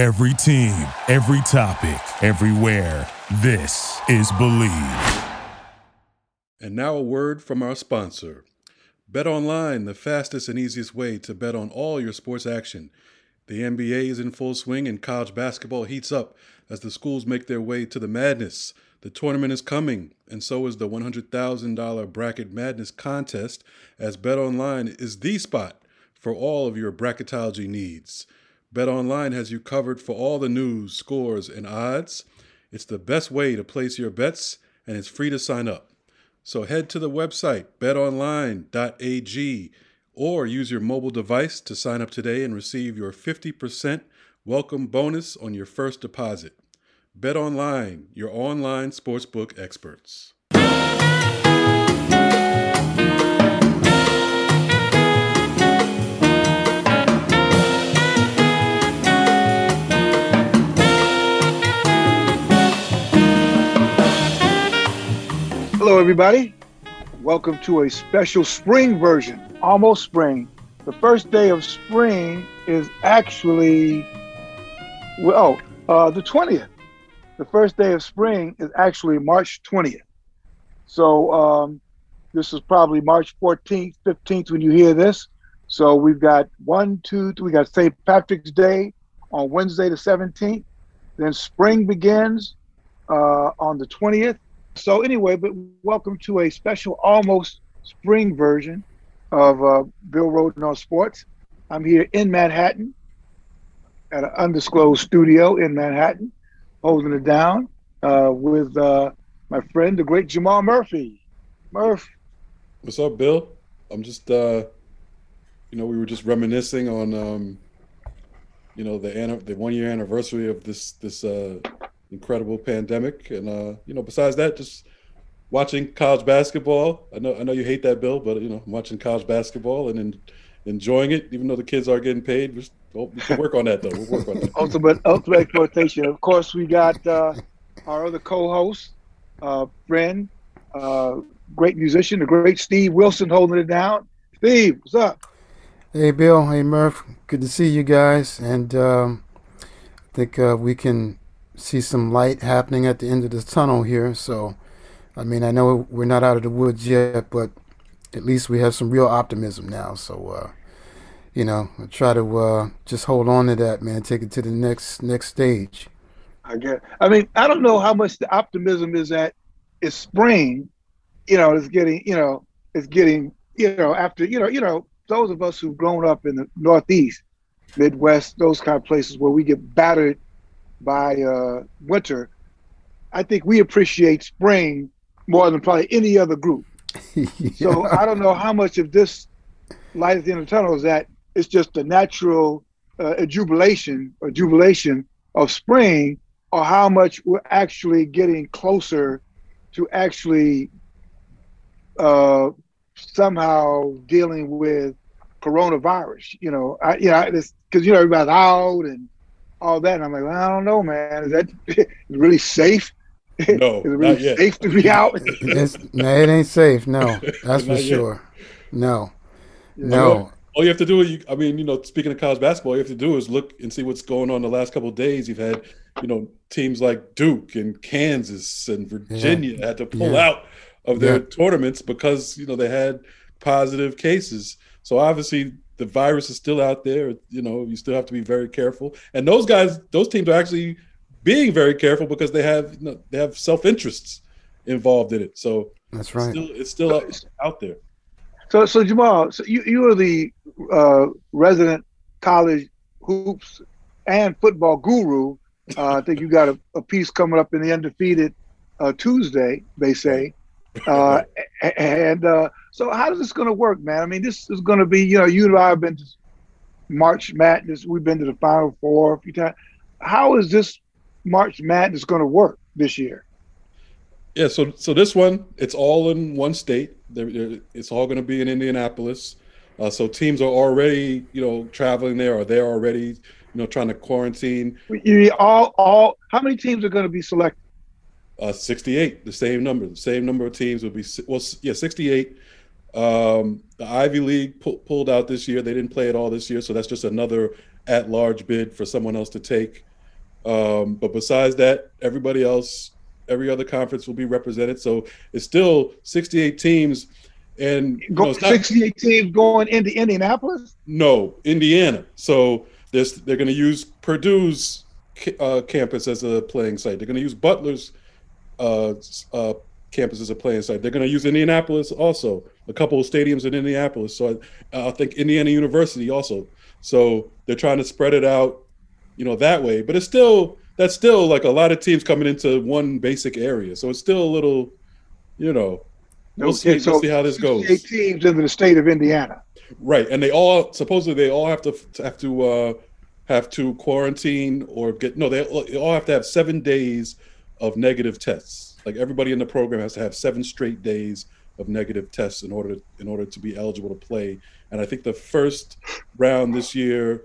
Every team, every topic, everywhere. This is Believe. And now a word from our sponsor. Bet online, the fastest and easiest way to bet on all your sports action. The NBA is in full swing and college basketball heats up as the schools make their way to the madness. The tournament is coming, and so is the $100,000 Bracket Madness contest, as BetOnline is the spot for all of your bracketology needs. BetOnline has you covered for all the news, scores, and odds. It's the best way to place your bets, and it's free to sign up. So head to the website betonline.ag or use your mobile device to sign up today and receive your 50% welcome bonus on your first deposit. BetOnline, your online sportsbook experts. Hello, everybody. Welcome to a special spring version, almost spring. The first day of spring is actually, well, uh, the 20th. The first day of spring is actually March 20th. So um, this is probably March 14th, 15th when you hear this. So we've got one, two, three, we got St. Patrick's Day on Wednesday the 17th. Then spring begins uh, on the 20th so anyway, but welcome to a special almost spring version of uh, Bill Rhoden on Sports. I'm here in Manhattan at an undisclosed studio in Manhattan, holding it down uh, with uh, my friend, the great Jamal Murphy. Murph. What's up, Bill? I'm just, uh, you know, we were just reminiscing on, um, you know, the the one year anniversary of this this uh, incredible pandemic. And uh, you know, besides that, just watching college basketball. I know I know you hate that, Bill, but you know, I'm watching college basketball and in, enjoying it, even though the kids are getting paid. We're, oh, we can work on that though. We'll work on that. ultimate ultimate exploitation. Of course, we got uh, our other co-host, uh, friend, uh, great musician, the great Steve Wilson, holding it down. Steve, what's up? Hey, Bill. Hey, Murph. Good to see you guys. And um, I think uh, we can see some light happening at the end of the tunnel here. So, I mean, I know we're not out of the woods yet, but at least we have some real optimism now. So, uh, you know, I try to uh, just hold on to that, man. Take it to the next next stage. I get. I mean, I don't know how much the optimism is at. It's spring, you know. It's getting, you know, it's getting, you know, after, you know, you know, those of us who've grown up in the Northeast, Midwest, those kind of places where we get battered by uh, winter, I think we appreciate spring more than probably any other group. yeah. So I don't know how much of this light at the end of the tunnel is that it's just a natural uh, jubilation or jubilation of spring, or how much we're actually getting closer to actually uh, somehow dealing with coronavirus. You know, I, you know, because you know everybody's out and all that. And I'm like, well, I don't know, man. Is that really safe? No, is it really safe to be out? no, it ain't safe. No, that's for sure. No, no. All you have to do is, I mean, you know, speaking of college basketball, all you have to do is look and see what's going on the last couple days. You've had, you know, teams like Duke and Kansas and Virginia yeah. had to pull yeah. out of their yeah. tournaments because you know they had positive cases. So obviously the virus is still out there. You know, you still have to be very careful. And those guys, those teams are actually being very careful because they have you know, they have self interests involved in it. So that's right. It's still, it's still out, out there. So, so Jamal, so you you are the uh, resident college hoops and football guru. Uh, I think you got a, a, piece coming up in the undefeated uh, Tuesday. They say, uh, and uh, so how is this going to work, man? I mean, this is going to be, you know, you and I have been to March Madness. We've been to the Final Four a few times. How is this March Madness going to work this year? Yeah, so so this one, it's all in one state. it's all going to be in Indianapolis. Uh, so teams are already, you know, traveling there, or they're already, you know, trying to quarantine. You all, all. How many teams are going to be selected? Uh, 68, the same number. The same number of teams would be well, yeah, 68. Um, the Ivy League pulled out this year. They didn't play at all this year, so that's just another at-large bid for someone else to take. Um, but besides that, everybody else, every other conference will be represented. So it's still 68 teams. And Go, know, not, 68 teams going into Indianapolis? No, Indiana. So this, they're going to use Purdue's uh, campus as a playing site. They're going to use Butler's uh, uh, campus as a playing site. They're going to use Indianapolis also, a couple of stadiums in Indianapolis. So I, I think Indiana University also. So they're trying to spread it out, you know, that way. But it's still that's still like a lot of teams coming into one basic area. So it's still a little, you know, we'll, Okay, see, so we'll see how this goes. 68 teams in the state of Indiana. Right, and they all supposedly they all have to have to uh, have to quarantine or get no. They all have to have seven days of negative tests. Like everybody in the program has to have seven straight days of negative tests in order in order to be eligible to play. And I think the first round this year,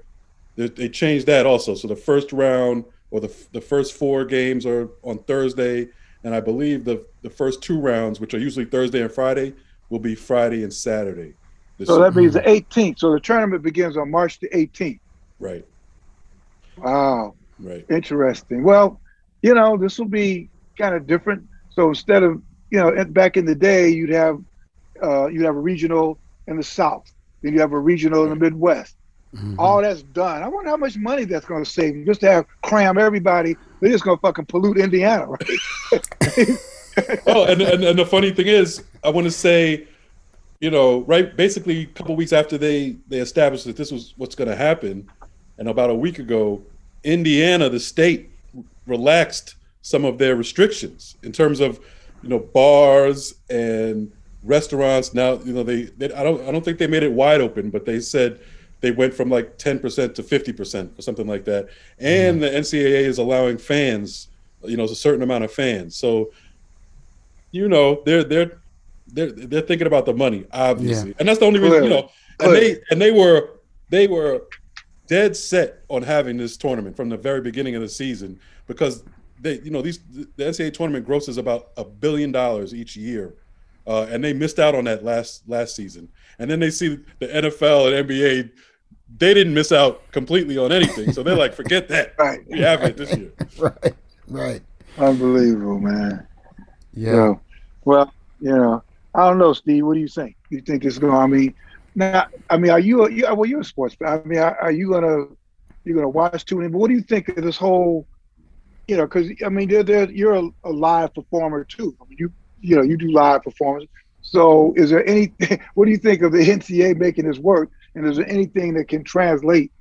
they, they changed that also. So the first round or the the first four games are on Thursday, and I believe the the first two rounds, which are usually Thursday and Friday, will be Friday and Saturday. So year. that means the 18th. So the tournament begins on March the 18th. Right, Wow. right. Interesting. Well, you know, this will be kind of different. So instead of, you know, back in the day, you'd have uh, you'd have a regional in the South, then you have a regional in the Midwest. Mhm. All that's done. I wonder how much money that's going to save just to have cram everybody. They're just going to fucking pollute Indiana, right? oh, and, and and the funny thing is, I want to say, you know, right, basically a couple weeks after they they established that this was what's going to happen, and about a week ago, Indiana, the state, relaxed some of their restrictions in terms of, you know, bars and restaurants. Now, you know, they, they I don't I don't think they made it wide open, but they said they went from like 10% to 50% or something like that. And the NCAA is allowing fans, you know, a certain amount of fans. So you know they're they're they're they're thinking about the money obviously and that's the only reason you know and they and they were they were dead set on having this tournament from the very beginning of the season because they you know these the ncaa tournament grosses about a billion dollars each year uh, and they missed out on that last last season and then they see the nfl and nba they didn't miss out completely on anything so they're like forget that right. we have it this year Right, right. Unbelievable, man. Yeah. So, well, you know, I don't know, Steve. What do you think? You think it's going? to I mean, now, I mean, are you? you well, you're a sports. fan. I mean, are, are you gonna you gonna watch tune in? But what do you think of this whole? You know, because I mean, they're, they're, you're a, a live performer too. I mean, you you know, you do live performance. So, is there any? What do you think of the NCAA making this work? And is there anything that can translate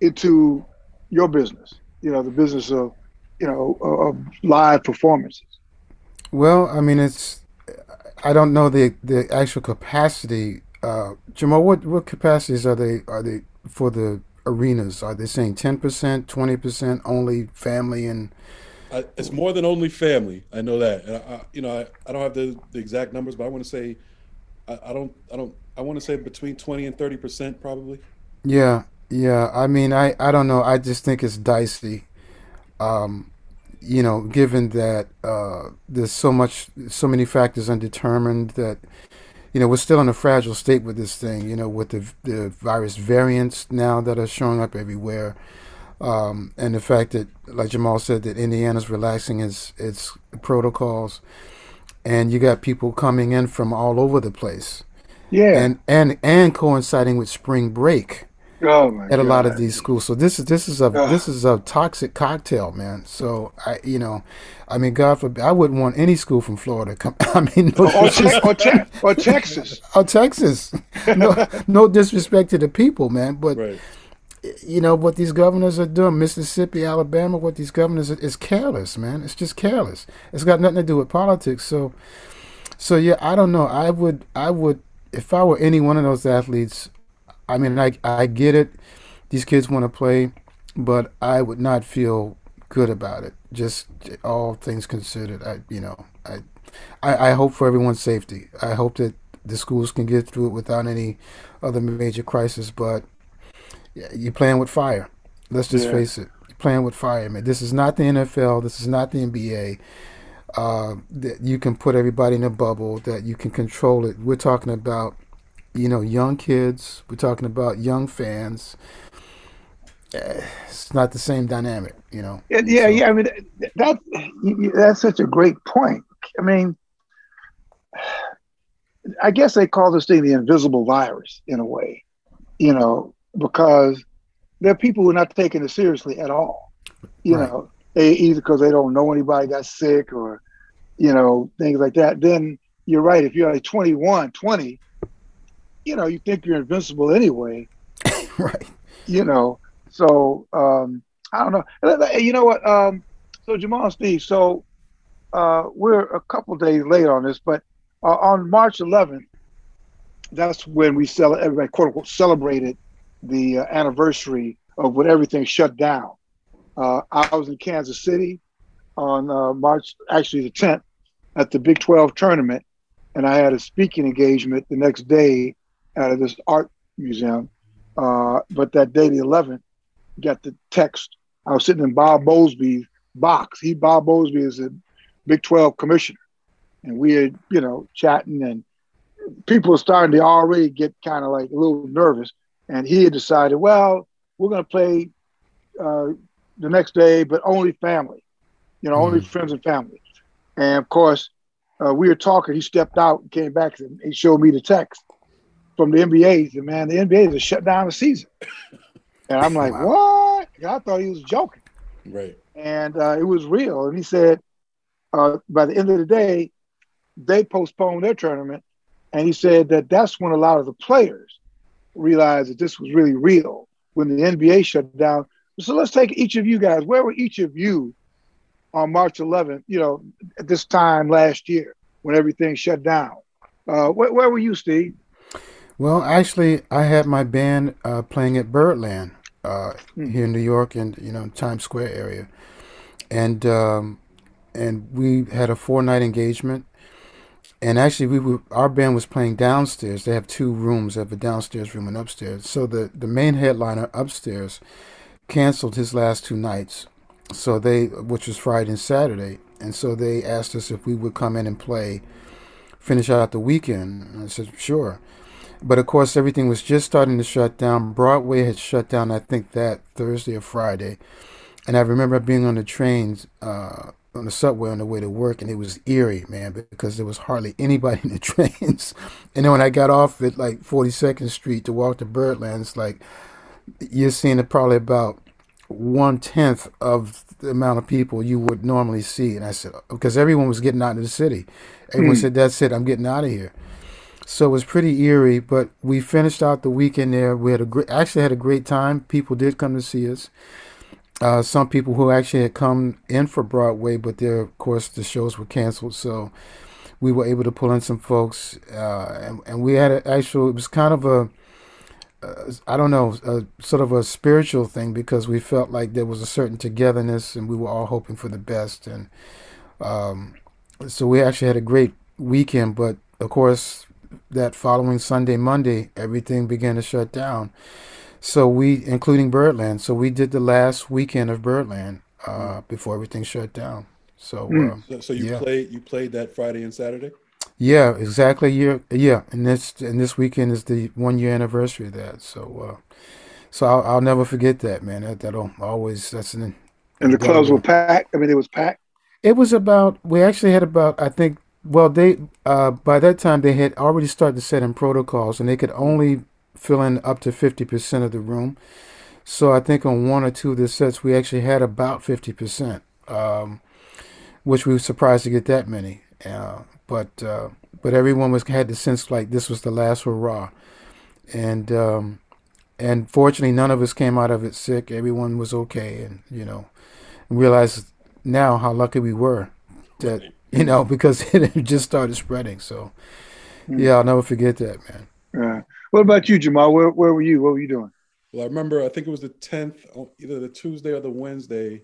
into your business? You know, the business of you know of live performances. Well, I mean, it's. I don't know the the actual capacity. Uh, Jamal, what what capacities are they are they for the arenas? Are they saying ten percent, twenty percent, only family and? I, it's more than only family. I know that. And I, I, you know, I, I don't have the, the exact numbers, but I want to say, I, I don't, I don't, I want to say between twenty and thirty percent, probably. Yeah, yeah. I mean, I I don't know. I just think it's dicey. Um, you know, given that uh, there's so much, so many factors undetermined that, you know, we're still in a fragile state with this thing. You know, with the the virus variants now that are showing up everywhere, um, and the fact that, like Jamal said, that Indiana's relaxing its its protocols, and you got people coming in from all over the place, Yeah. and and and coinciding with spring break oh at a lot of these schools. So this is this is a this is a toxic cocktail, man. So I you know, I mean, God forbid, I wouldn't want any school from Florida. Come, I mean, no, or, te- or, te- or Texas. or Texas. No, no disrespect to the people, man, but Right. you know what these governors are doing, Mississippi, Alabama. What these governors are, is careless, man. It's just careless. It's got nothing to do with politics. So, so yeah, I don't know. I would, I would, if I were any one of those athletes, I mean, I, I get it. These kids want to play, but I would not feel good about it. Just all things considered, I, you know, I, I, I hope for everyone's safety. I hope that the schools can get through it without any other major crisis. But yeah, you're playing with fire. Let's just Yeah. face it. You're playing with fire, man. This is not the NFL. This is not the NBA. Uh, that you can put everybody in a bubble. That you can control it. We're talking about, you know, young kids. We're talking about young fans. uh, it's not the same dynamic, you know. Yeah, yeah, so. yeah. I mean, that that's such a great point. I mean, I guess they call this thing the invisible virus in a way, you know, because there are people who are not taking it seriously at all. You right. know, they, either because they don't know anybody got sick or, you know, things like that. Then you're right. If you're like 21, 20, you know, you think you're invincible anyway. right. You know, so um, I don't know. You know what? Um, so Jamal Steve, so uh, we're a couple days late on this, but uh, on March 11th, that's when we cel- everybody quote unquote celebrated the uh, anniversary of when everything shut down. Uh, I was in Kansas City on uh, March, actually the 10th, at the Big 12 tournament, and I had a speaking engagement the next day at this art museum. Uh, but that day, the 11th, got the text. I was sitting in Bob Bowlesby's box. He, Bob Bowlesby, is a Big 12 commissioner, and we had, you know, chatting, and people were starting to already get kind of like a little nervous. And he had decided, well, we're going to play uh, the next day, but only family, you know, mm-hmm. only friends and family. And of course, uh, we were talking. He stepped out and came back and he showed me the text from the NBA. Said, "Man, the NBA has shut down the season." And I'm like, wow. "What?" I thought he was joking. Right. And uh, it was real. And he said, uh, by the end of the day, they postponed their tournament. And he said that that's when a lot of the players realized that this was really real when the NBA shut down so let's take each of you guys. Where were each of you on March 11th? You know, at this time last year when everything shut down. Uh, where, where, were you, Steve? Well, actually, I had my band uh, playing at Birdland uh, mm. here in New York, and you know, Times Square area, and um, and we had a four night engagement. And actually, we were our band was playing downstairs. They have two rooms. They have a downstairs room and upstairs. So the the main headliner upstairs canceled his last two nights. So they, which was Friday and Saturday, and so they asked us if we would come in and play, finish out the weekend. And I said sure, but of course everything was just starting to shut down. Broadway had shut down, I think that Thursday or Friday, and I remember being on the trains, uh, on the subway on the way to work, and it was eerie, man, because there was hardly anybody in the trains. and then when I got off at like 42nd Street to walk to Birdland, it's like you're seeing probably about one tenth of the amount of people you would normally see. And I said, because everyone was getting out of the city. Everyone mm. said, that's it, I'm getting out of here. So it was pretty eerie, but we finished out the weekend there. We had a great, actually had a great time. People did come to see us. Uh, some people who actually had come in for Broadway, but there, of course, the shows were canceled. So we were able to pull in some folks, uh, and, and, we had an actual. It was kind of a uh, I don't know, a, sort of a spiritual thing because we felt like there was a certain togetherness and we were all hoping for the best. And um, so we actually had a great weekend. But of course, that following Sunday, Monday, everything began to shut down. So we, including Birdland, so we did the last weekend of Birdland uh, before everything shut down. So, mm. uh, so, so, you yeah. played you played that Friday and Saturday. Yeah, exactly. Year. Yeah, and this and this weekend is the one year anniversary of that. So, uh, so I'll, I'll never forget that, man. That that'll always that's an. And the clubs were packed. I mean, it was packed. It was about. We actually had about. I think. Well, they uh, by that time they had already started to set in protocols, and they could only fill in up to fifty percent of the room. So I think on one or two of the sets we actually had about fifty percent, um, which we were surprised to get that many. Uh, but uh, but everyone was had the sense like this was the last hurrah, and um, and fortunately none of us came out of it sick. Everyone was okay, and you know, realize now how lucky we were that you know because it just started spreading. So mm-hmm. yeah, I'll never forget that, man. Yeah. What about you, Jamal? Where where were you? What were you doing? Well, I remember I think it was the tenth, either the Tuesday or the Wednesday.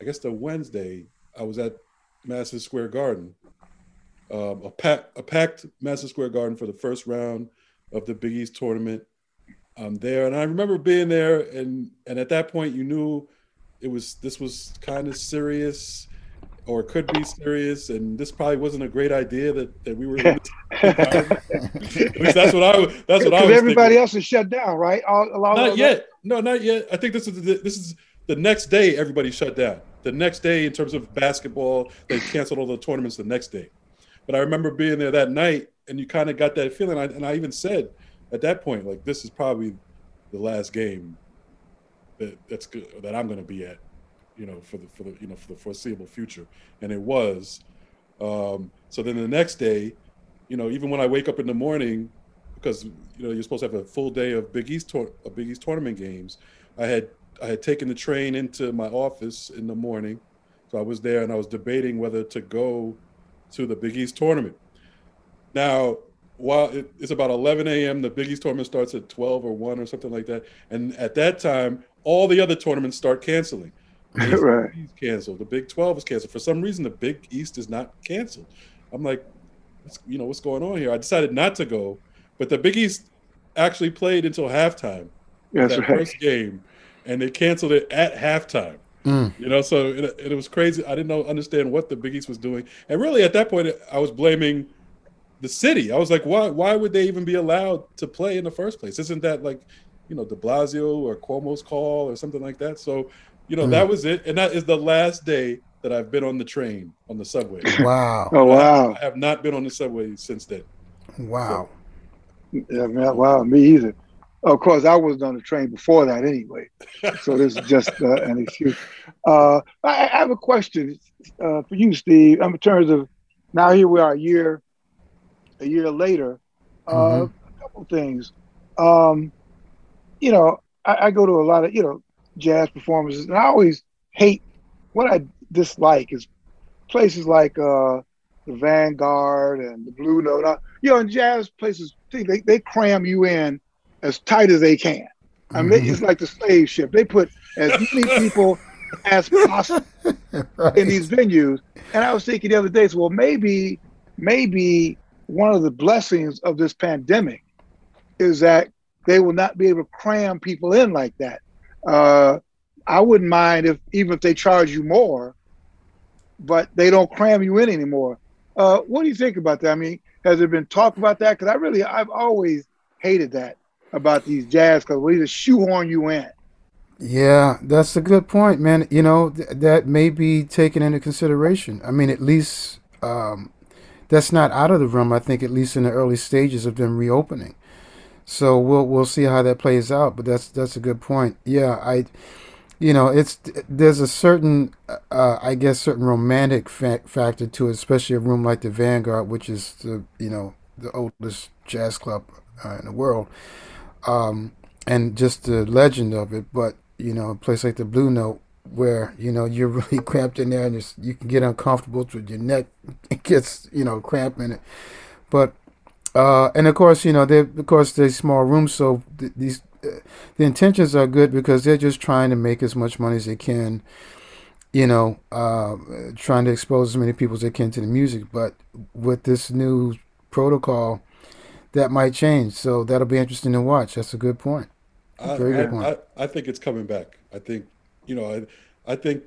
I guess the Wednesday I was at Madison Square Garden um, a, pack, a packed Madison Square Garden for the first round of the Big East tournament. Um, there, and I remember being there, and and at that point, you knew it was this was kind of serious, or could be serious, and this probably wasn't a great idea that, that we were. At least that's what I. That's what I was. Everybody thinking. else is shut down, right? All, all not yet. No, not yet. I think this is the, this is the next day. Everybody shut down. The next day, in terms of basketball, they canceled all the tournaments the next day. But I remember being there that night, and you kind of got that feeling. I, and I even said at that point, like, this is probably the last game that that's good that I'm going to be at, you know, for the for the you know for the foreseeable future. And it was. Um, so then the next day, you know, even when I wake up in the morning, because you know you're supposed to have a full day of Big East tour, of Big East tournament games, I had I had taken the train into my office in the morning, so I was there and I was debating whether to go to the Big East tournament. Now, while it, it's about 11 a.m., the Big East tournament starts at 12 or 1 or something like that, and at that time, all the other tournaments start canceling. right. Is canceled. The Big 12 is canceled. For some reason, the Big East is not canceled. I'm like, you know, what's going on here? I decided not to go, but the Big East actually played until halftime. That's that right. first game, and they canceled it at halftime. Mm. You know, so it, it was crazy. I didn't know understand what the Big East was doing, and really at that point, I was blaming the city. I was like, why? Why would they even be allowed to play in the first place? Isn't that like, you know, De Blasio or Cuomo's call or something like that? So, you know, Mm. that was it, and that is the last day that I've been on the train on the subway. Wow. Oh wow. I have not been on the subway since then. Wow. Yeah, man, wow, me either. Of course, I wasn't on the train before that anyway, so this is just uh, an excuse. Uh, I, I have a question uh, for you, Steve. Um, in terms of now, here we are, a year, a year later. Uh, Mhm. A couple things. Um, you know, I, I go to a lot of you know jazz performances, and I always hate what I dislike is places like uh, the Vanguard and the Blue Note. Uh, you know, in jazz places, they, they cram you in as tight as they can. I mean, Mhm. it's like the slave ship. They put as many people as possible Right. in these venues. And I was thinking the other day, so well, maybe, maybe one of the blessings of this pandemic is that they will not be able to cram people in like that. Uh, I wouldn't mind if even if they charge you more, but they don't cram you in anymore. Uh, what do you think about that? I mean, has there been talk about that? Because I really, I've always hated that about these jazz clubs. We just shoehorn you in. Yeah, that's a good point, man. You know, th- that may be taken into consideration. I mean, at least um, that's not out of the realm. I think at least in the early stages of them reopening. So we'll we'll see how that plays out. But that's that's a good point. Yeah, I, you know, it's there's a certain, uh, I guess, certain romantic fa- factor to it, especially a room like the Vanguard, which is the you know the oldest jazz club uh, in the world, um, and just the legend of it. But you know, a place like the Blue Note, where you know you're really cramped in there, and you can get uncomfortable with your neck it gets you know cramped in it. But uh, and of course, you know, they of course they're small rooms, so th- these uh, the intentions are good because they're just trying to make as much money as they can. You know, uh, trying to expose as many people as they can to the music. But with this new protocol, that might change. So that'll be interesting to watch. That's a good point. I, Very good point. I, I think it's coming back. I think, you know, I, I think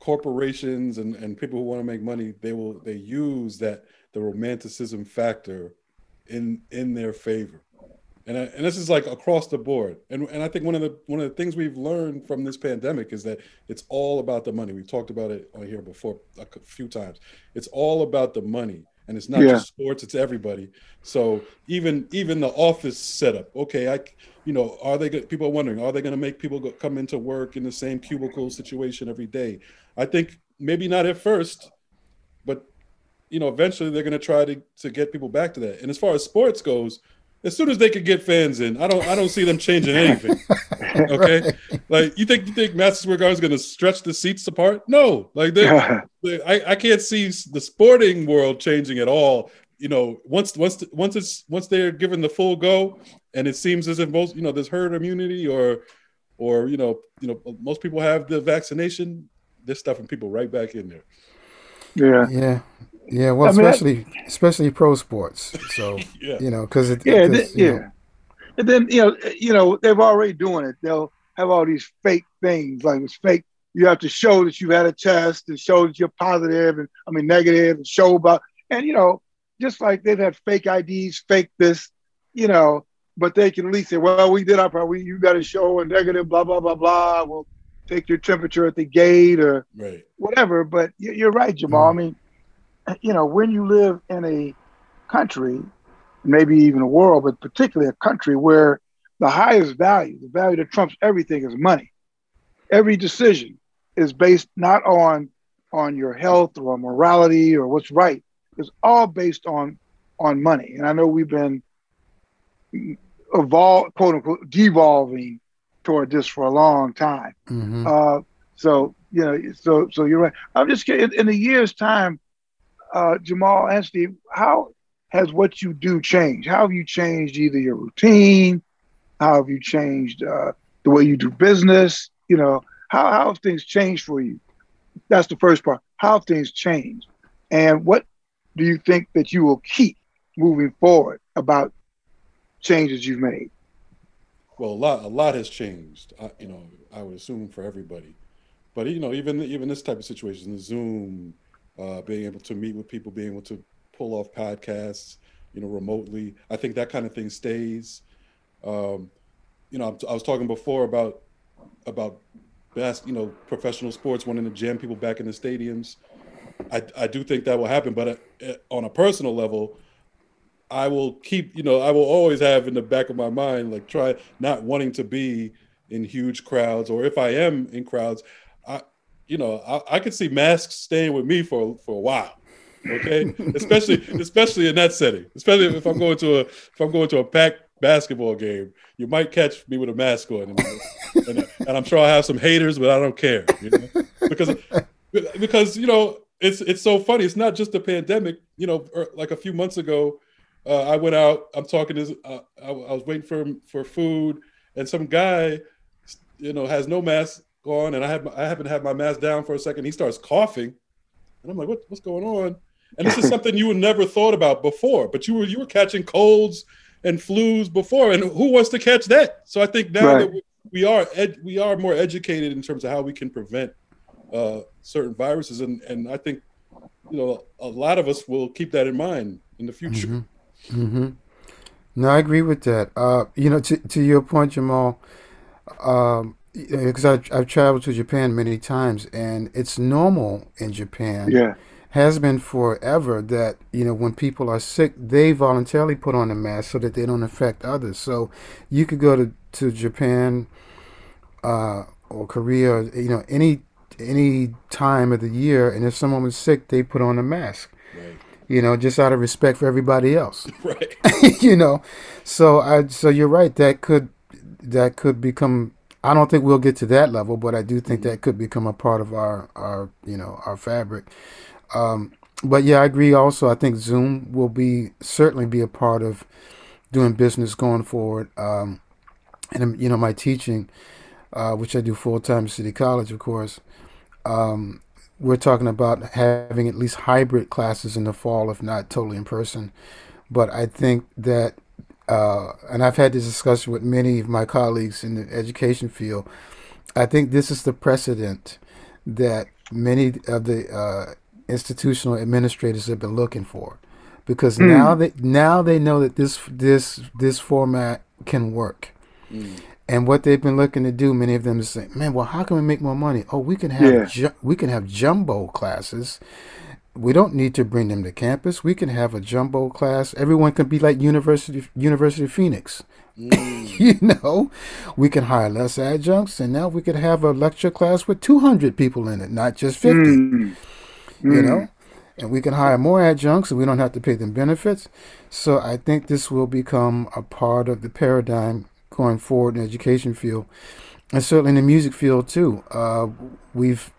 corporations and, and people who want to make money, they will they use that the romanticism factor in in their favor. And, I, and this is like across the board. And, and I think one of the one of the things we've learned from this pandemic is that it's all about the money. We've talked about it on here before a few times. It's all about the money and it's not Yeah. just sports it's everybody so even even the office setup okay i you know are they people are wondering are they going to make people go, come into work in the same cubicle situation every day i think maybe not at first you know eventually they're going to try to to get people back to that and as far as sports goes as soon as they could get fans in i don't i don't see them changing anything okay like you think you think madison square garden's going to stretch the seats apart no like they the- I, I can't see the sporting world changing at all. You know, once once once it's once they're given the full go, and it seems as if most you know there's herd immunity or or you know you know most people have the vaccination. They're stuffing people right back in there. yeah. Yeah, yeah. Well, I mean, that- especially especially pro sports. So Yeah, you know, because it, Yeah, 'cause, th- you yeah. know, And then you know, you know, they're already doing it. They'll have all these fake things, like it's fake you have to show that you had a test and show that you're positive and I mean negative and show about and you know just like they've had fake IDs, fake this, you know, but they can at least say, well, we did our part. We you got to show a negative, blah blah blah blah. We'll take your temperature at the gate or right. whatever. But you're right, Jamal. Mm-hmm. I mean, you know, when you live in a country, maybe even a world, but particularly a country where the highest value, the value that trumps everything, is money. Every decision is based not on on your health or morality or what's right. It's all based on on money. And I know we've been evolve, quote unquote, devolving toward this for a long time. Mm-hmm. Uh, so you know, so so you're right. I'm just in, in a year's time, uh, Jamal and Steve, how has what you do changed? How have you changed either your routine? How have you changed uh, the way you do business? You know, how, how have things changed for you? That's the first part. How have things changed? And what do you think that you will keep moving forward about changes you've made? Well, a lot, a lot has changed. I, you know, I would assume for everybody, but you know, even even this type of situation, the Zoom, uh, being able to meet with people, being able to pull off podcasts, you know, remotely. I think that kind of thing stays. Um, you know, I was talking before about about best, you know, professional sports wanting to jam people back in the stadiums. I, I do think that will happen, but uh, on a personal level, I will keep, you know, I will always have in the back of my mind, like try not wanting to be in huge crowds, or if I am in crowds, you know, I, I could see masks staying with me for for a while. Okay, especially especially in that setting, especially if I'm going to a if I'm going to a packed basketball game, you might catch me with a mask on, and, and, and I'm sure I have some haters, but I don't care, you know, because because you know it's it's so funny. It's not just the pandemic. You know, er, like a few months ago, uh, I went out. I'm talking to. Uh, I, I, was waiting for for food, and some guy, you know, has no mask on, and I have I haven't had my mask down for a second. He starts coughing, and I'm like, what, what's going on? And this is something you would never thought about before. But you were you were catching colds and flus before, and who wants to catch that? So I think now right. that we are ed- we are more educated in terms of how we can prevent uh, certain viruses, and and I think you know a lot of us will keep that in mind in the future. Mm-hmm. Mm-hmm. No, I agree with that. Uh, you know, to to your point, Jamal, um, because I've, I've traveled to Japan many times, and it's normal in Japan. Yeah. Has been forever that you know when people are sick they voluntarily put on a mask so that they don't affect others. So you could go to, to japan uh, or korea you know any any time of the year and if someone was sick they put on a mask. Right. you know just out of respect for everybody else. Right. You know? So i so you're right that could that could become I don't think we'll get to that level, but I do think that could become a part of our, our you know, our fabric. Um, but yeah, I agree. Also, I think Zoom will be certainly be a part of doing business going forward. Um, and you know, my teaching, uh, which I do full time at City College, of course. Um, we're talking about having at least hybrid classes in the fall, if not totally in person. But I think that, uh, and I've had this discussion with many of my colleagues in the education field. I think this is the precedent that many of the uh, institutional administrators have been looking for, because mm. now they now they know that this this this format can work. Mm. And what they've been looking to do, many of them is saying, "Man, well, how can we make more money? Oh, we can have yeah. ju- we can have jumbo classes. We don't need to bring them to campus. We can have a jumbo class. Everyone can be like University University of Phoenix. Mm. you know, we can hire less adjuncts, and now we could have a lecture class with 200 people in it, not just 50. Mm mm. you know, and we can hire more adjuncts and we don't have to pay them benefits. So I think this will become a part of the paradigm going forward in the education field, and certainly in the music field too. Uh, we've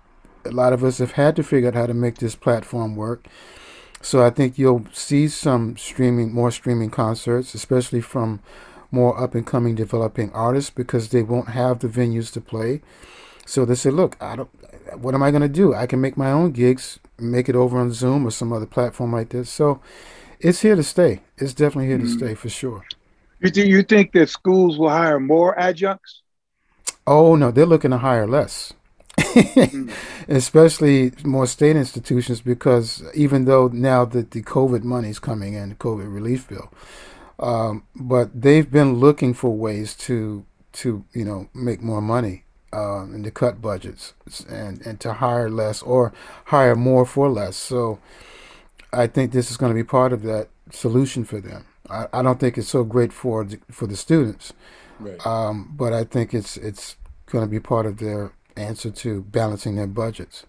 a lot of us have had to figure out how to make this platform work. So I think you'll see some streaming, more streaming concerts, especially from more up and coming developing artists because they won't have the venues to play. So they say, look, I don't, what am I going to do? I can make my own gigs make it over on Zoom or some other platform like this. So it's here to stay. It's definitely here mm-hmm. to stay for sure. You think you think that schools will hire more adjuncts? Oh no, they're looking to hire less. Mm. especially more state institutions, because even though now that the COVID money is coming in, the COVID relief bill, um, but they've been looking for ways to to you know make more money uh, and to cut budgets and and to hire less or hire more for less. So I think this is going to be part of that solution for them. I, I don't think it's so great for the, for the students, right. um, but I think it's it's going to be part of their answer to balancing their budgets.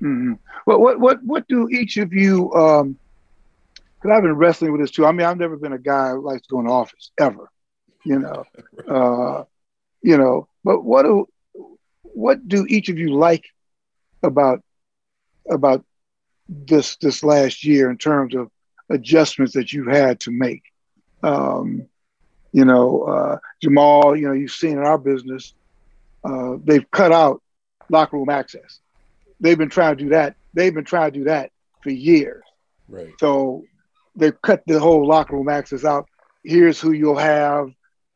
Mm-hmm. Well, what what what do each of you? Um, because I've been wrestling with this too. I mean, I've never been a guy who likes to go in the office ever, you know. uh, you know, but what do what do each of you like about about this this last year in terms of adjustments that you had to make? Um, you know, uh, Jamal, you know, you've seen in our business, uh, they've cut out locker room access. They've been trying to do that. They've been trying to do that for years. Right. So they've cut the whole locker room access out. Here's who you'll have,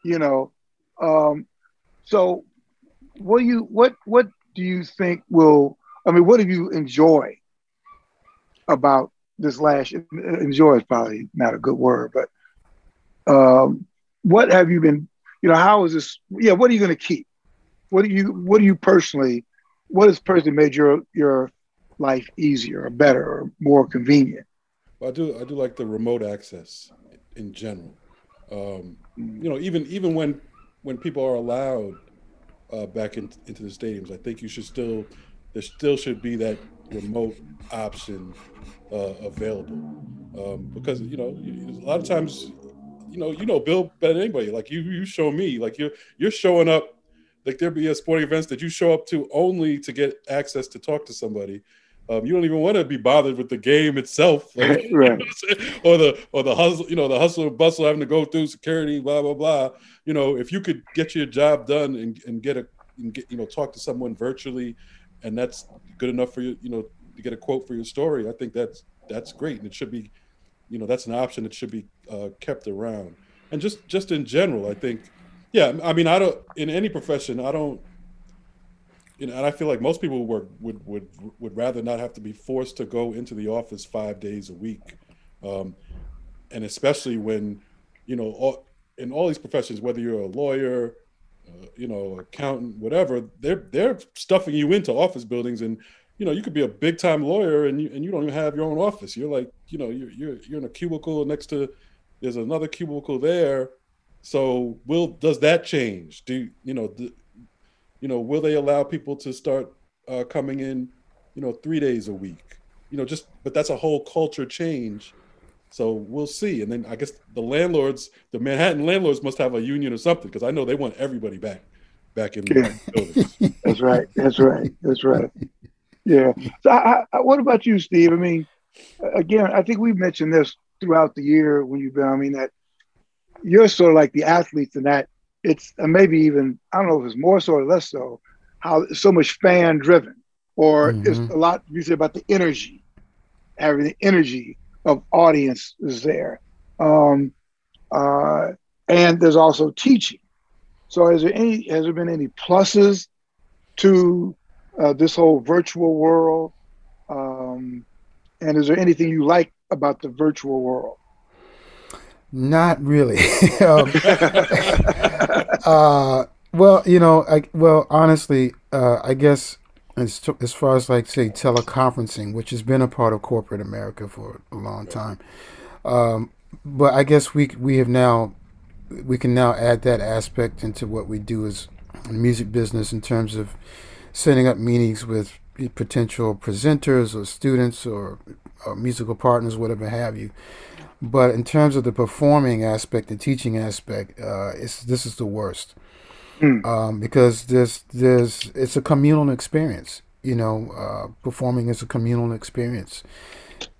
you know. Um, so, what do you what what do you think will? I mean, what do you enjoy about this last? Enjoy is probably not a good word, but um, what have you been? You know, how is this? Yeah, what are you going to keep? What do you What do you personally? What has personally made your your life easier or better or more convenient? Well, I do I do like the remote access in general. Um, you know, even even when when people are allowed uh, back in, into the stadiums, I think you should still there still should be that remote option uh, available um, because you know a lot of times you know you know Bill better than anybody. Like you you show me like you're you're showing up like there be a sporting events that you show up to only to get access to talk to somebody um, you don't even want to be bothered with the game itself, like, right? or the or the hustle, you know, the hustle and bustle having to go through security, blah blah blah. You know, if you could get your job done and, and get a and get you know talk to someone virtually, and that's good enough for you, you know, to get a quote for your story. I think that's that's great, and it should be, you know, that's an option that should be uh, kept around. And just just in general, I think, yeah, I mean, I don't in any profession, I don't you know, and I feel like most people would would would would rather not have to be forced to go into the office five days a week, um, and especially when, you know, all, in all these professions, whether you're a lawyer, uh, you know, accountant, whatever, they're they're stuffing you into office buildings, and you know, you could be a big time lawyer and you and you don't even have your own office. You're like, you know, you're you're you're in a cubicle next to, there's another cubicle there. So will does that change? Do you know? The, you know, will they allow people to start uh, coming in, you know, three days a week? You know, just but that's a whole culture change. So we'll see. And then I guess the landlords, the Manhattan landlords, must have a union or something because I know they want everybody back, back in yeah. the buildings. That's right. That's right. That's right. Yeah. So, I, I, what about you, Steve? I mean, again, I think we've mentioned this throughout the year when you've been. I mean, that you're sort of like the athletes in that it's maybe even I don't know if it's more so or less so how it's so much fan driven or mm-hmm. it's a lot you say about the energy having the energy of audience is there. Um, uh, and there's also teaching. So has there any has there been any pluses to uh, this whole virtual world? Um, and is there anything you like about the virtual world not really. um, uh, well, you know, I well, honestly, uh, I guess as, as far as like say teleconferencing, which has been a part of corporate America for a long time, um, but I guess we we have now we can now add that aspect into what we do as music business in terms of setting up meetings with potential presenters or students or, or musical partners, whatever have you. But in terms of the performing aspect, the teaching aspect, uh, it's this is the worst mm. um, because there's there's it's a communal experience. You know, uh, performing is a communal experience,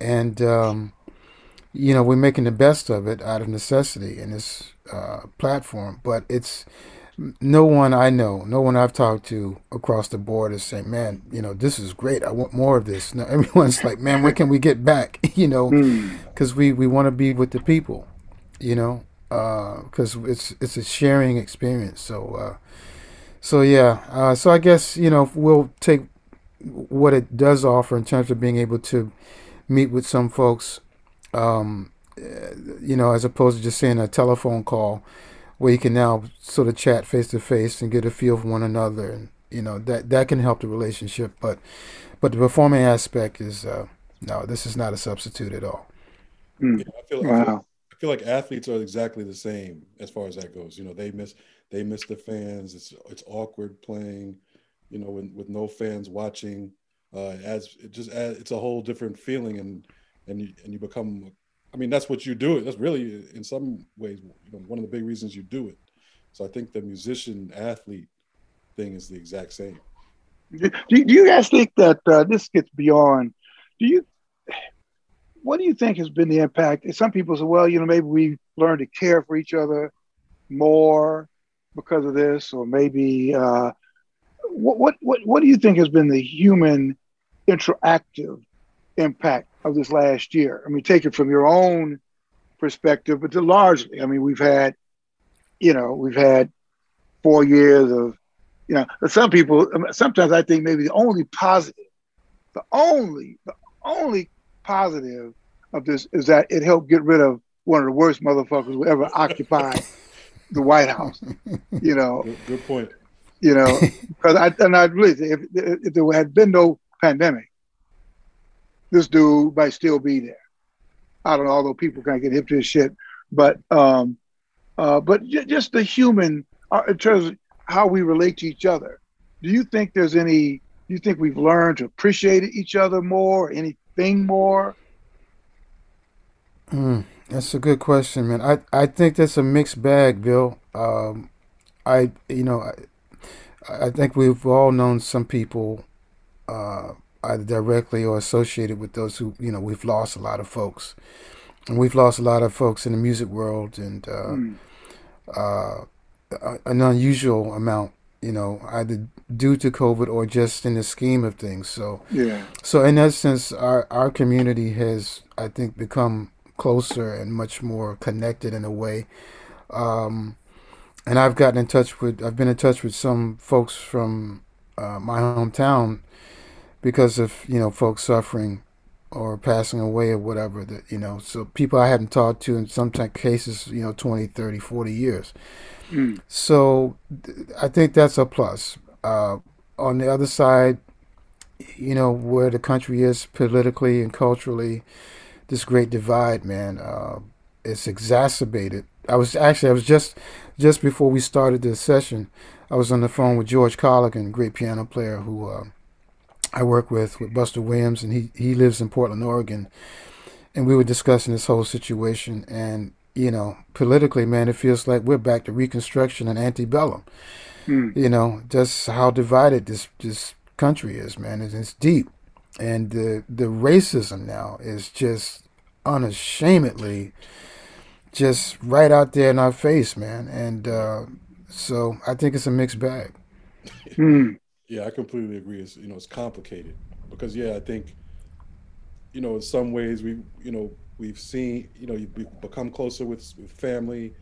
and um, you know we're making the best of it out of necessity in this uh, platform. But it's no one I know, no one I've talked to across the board is saying, "Man, you know, this is great. I want more of this." Now everyone's like, "Man, when can we get back?" you know, because hmm. we we want to be with the people, you know, because uh, it's it's a sharing experience. So, uh, so yeah, uh, so I guess you know we'll take what it does offer in terms of being able to meet with some folks, um, you know, as opposed to just saying a telephone call, where you can now sort of chat face to face and get a feel for one another, and you know that that can help the relationship. But but the performing aspect is uh, no, this is not a substitute at all. Mm. Yeah, I feel, wow. I feel, I feel like athletes are exactly the same as far as that goes. You know, they miss they miss the fans. It's it's awkward playing, you know, with, with no fans watching. Uh, as it just adds, it's a whole different feeling, and and you, and you become. I mean, that's what you do. It. That's really, in some ways, you know, one of the big reasons you do it. So I think the musician athlete thing is the exact same. Do, do you guys think that uh, this gets beyond? Do you? What do you think has been the impact? Some people say, well, you know, maybe we learned to care for each other more because of this, or maybe uh, what, what what what do you think has been the human interactive impact of this last year? I mean, take it from your own perspective, but to largely, I mean, we've had, you know, we've had four years of, you know, some people. Sometimes I think maybe the only positive, the only the only positive of this is that it helped get rid of one of the worst motherfuckers who ever occupied the White House. You know, good, good point. You know, because I and I really if, if there had been no pandemic, this dude might still be there. I don't know, although people can't get hip to his shit, but um, uh, but just the human uh, in terms of how we relate to each other. Do you think there's any? Do you think we've learned to appreciate each other more, anything more? Mm. That's a good question, man. I, I think that's a mixed bag, Bill. Um, I you know I, I think we've all known some people uh, either directly or associated with those who you know we've lost a lot of folks, and we've lost a lot of folks in the music world, and uh, mm. uh, an unusual amount, you know, either due to COVID or just in the scheme of things. So yeah. So in sense, our our community has I think become closer and much more connected in a way. Um, and I've gotten in touch with, I've been in touch with some folks from uh, my hometown because of, you know, folks suffering or passing away or whatever that, you know, so people I hadn't talked to in some cases, you know, 20, 30, 40 years. Mm. So I think that's a plus. Uh, on the other side, you know, where the country is politically and culturally, this great divide, man. Uh, it's exacerbated. I was actually I was just just before we started this session, I was on the phone with George Colligan, great piano player who uh, I work with with Buster Williams, and he he lives in Portland, Oregon, and we were discussing this whole situation. And you know, politically, man, it feels like we're back to Reconstruction and antebellum. Hmm. You know, just how divided this this country is, man. It's, it's deep and the the racism now is just unashamedly just right out there in our face, man. And uh, so I think it's a mixed bag. Hmm. Yeah, I completely agree. It's you know it's complicated because yeah, I think you know in some ways we you know we've seen you know you've become closer with, with family.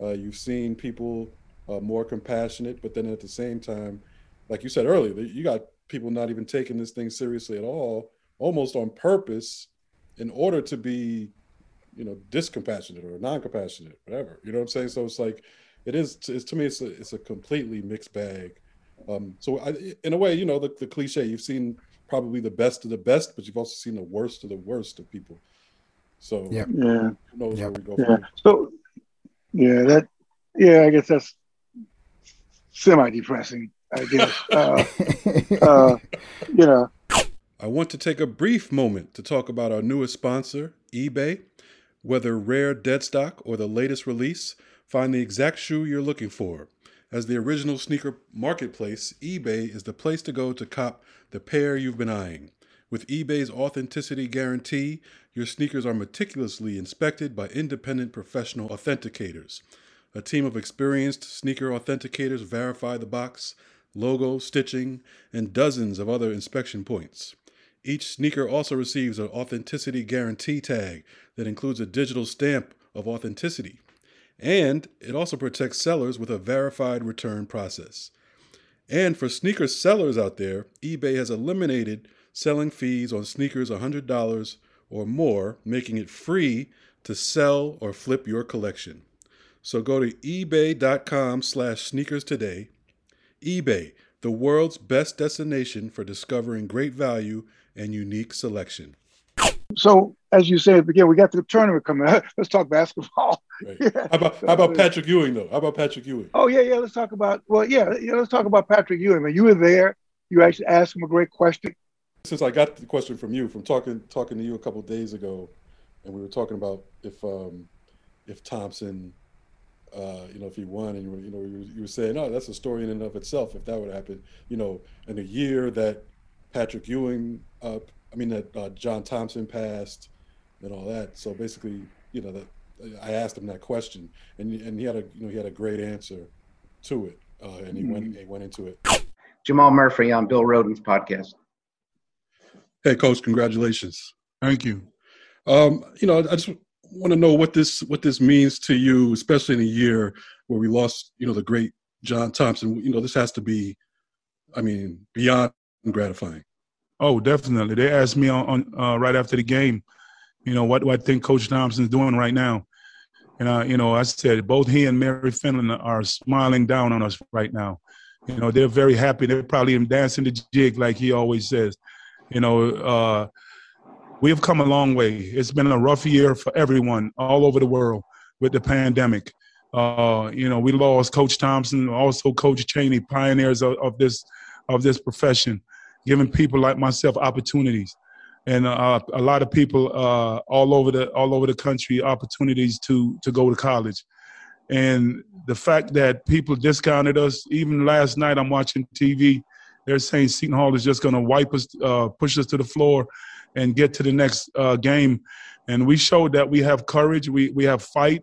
Uh, you've seen people uh, more compassionate, but then at the same time, like you said earlier, you got people not even taking this thing seriously at all, almost on purpose, in order to be, you know, discompassionate or non-compassionate, whatever. You know what I'm saying? So it's like, it is. It's, to me, it's a it's a completely mixed bag. Um, so I, in a way, you know, the, the cliche, you've seen probably the best of the best, but you've also seen the worst of the worst of people. So yeah, yeah. who knows yep. where we go? Yeah. So yeah, that yeah, I guess that's semi-depressing. I guess. Uh, uh, you know. I want to take a brief moment to talk about our newest sponsor, eBay. Whether rare dead stock or the latest release, find the exact shoe you're looking for. As the original sneaker marketplace, eBay is the place to go to cop the pair you've been eyeing. With eBay's authenticity guarantee, your sneakers are meticulously inspected by independent professional authenticators. A team of experienced sneaker authenticators verify the box logo, stitching, and dozens of other inspection points. Each sneaker also receives an authenticity guarantee tag that includes a digital stamp of authenticity. And it also protects sellers with a verified return process. And for sneaker sellers out there, eBay has eliminated selling fees on sneakers $100 or more, making it free to sell or flip your collection. So go to ebay.com slash sneakers today. eBay, the world's best destination for discovering great value and unique selection. So, as you said again, we got the tournament coming. Let's talk basketball. Right. Yeah. How about how about Patrick Ewing though? How about Patrick Ewing? Oh yeah, yeah. Let's talk about well, yeah, yeah. Let's talk about Patrick Ewing. Man, you were there. You actually asked him a great question. Since I got the question from you, from talking talking to you a couple days ago, and we were talking about if um, if Thompson, uh, you know, if he won, and you were, you know, you were, you were saying, oh, that's a story in and of itself. If that would happen, you know, in a year that Patrick Ewing, uh, I mean that uh, John Thompson passed, and all that. So basically, you know, that I asked him that question, and and he had a you know he had a great answer to it, uh, and he mm-hmm. went he went into it. Jamal Murphy on Bill Rhoden's podcast. Hey, Coach, congratulations! Thank you. Um, you know, I just want to know what this what this means to you, especially in a year where we lost, you know, the great John Thompson. You know, this has to be, I mean, beyond gratifying. Oh, definitely. They asked me on, on uh, right after the game, you know, what do I think Coach Thompson's doing right now? And uh, you know, I said both he and Mary Fenlon are smiling down on us right now. You know, they're very happy. They're probably even dancing the jig like he always says. You know, uh, we have come a long way. It's been a rough year for everyone all over the world with the pandemic. Uh, you know, we lost Coach Thompson, also Coach Chaney, pioneers of, of this of this profession, giving people like myself opportunities, and uh, a lot of people uh, all over the all over the country opportunities to to go to college. And the fact that people discounted us, even last night, I'm watching TV. They're saying Seton Hall is just going to wipe us, uh, push us to the floor and get to the next uh, game. And we showed that we have courage, we, we have fight.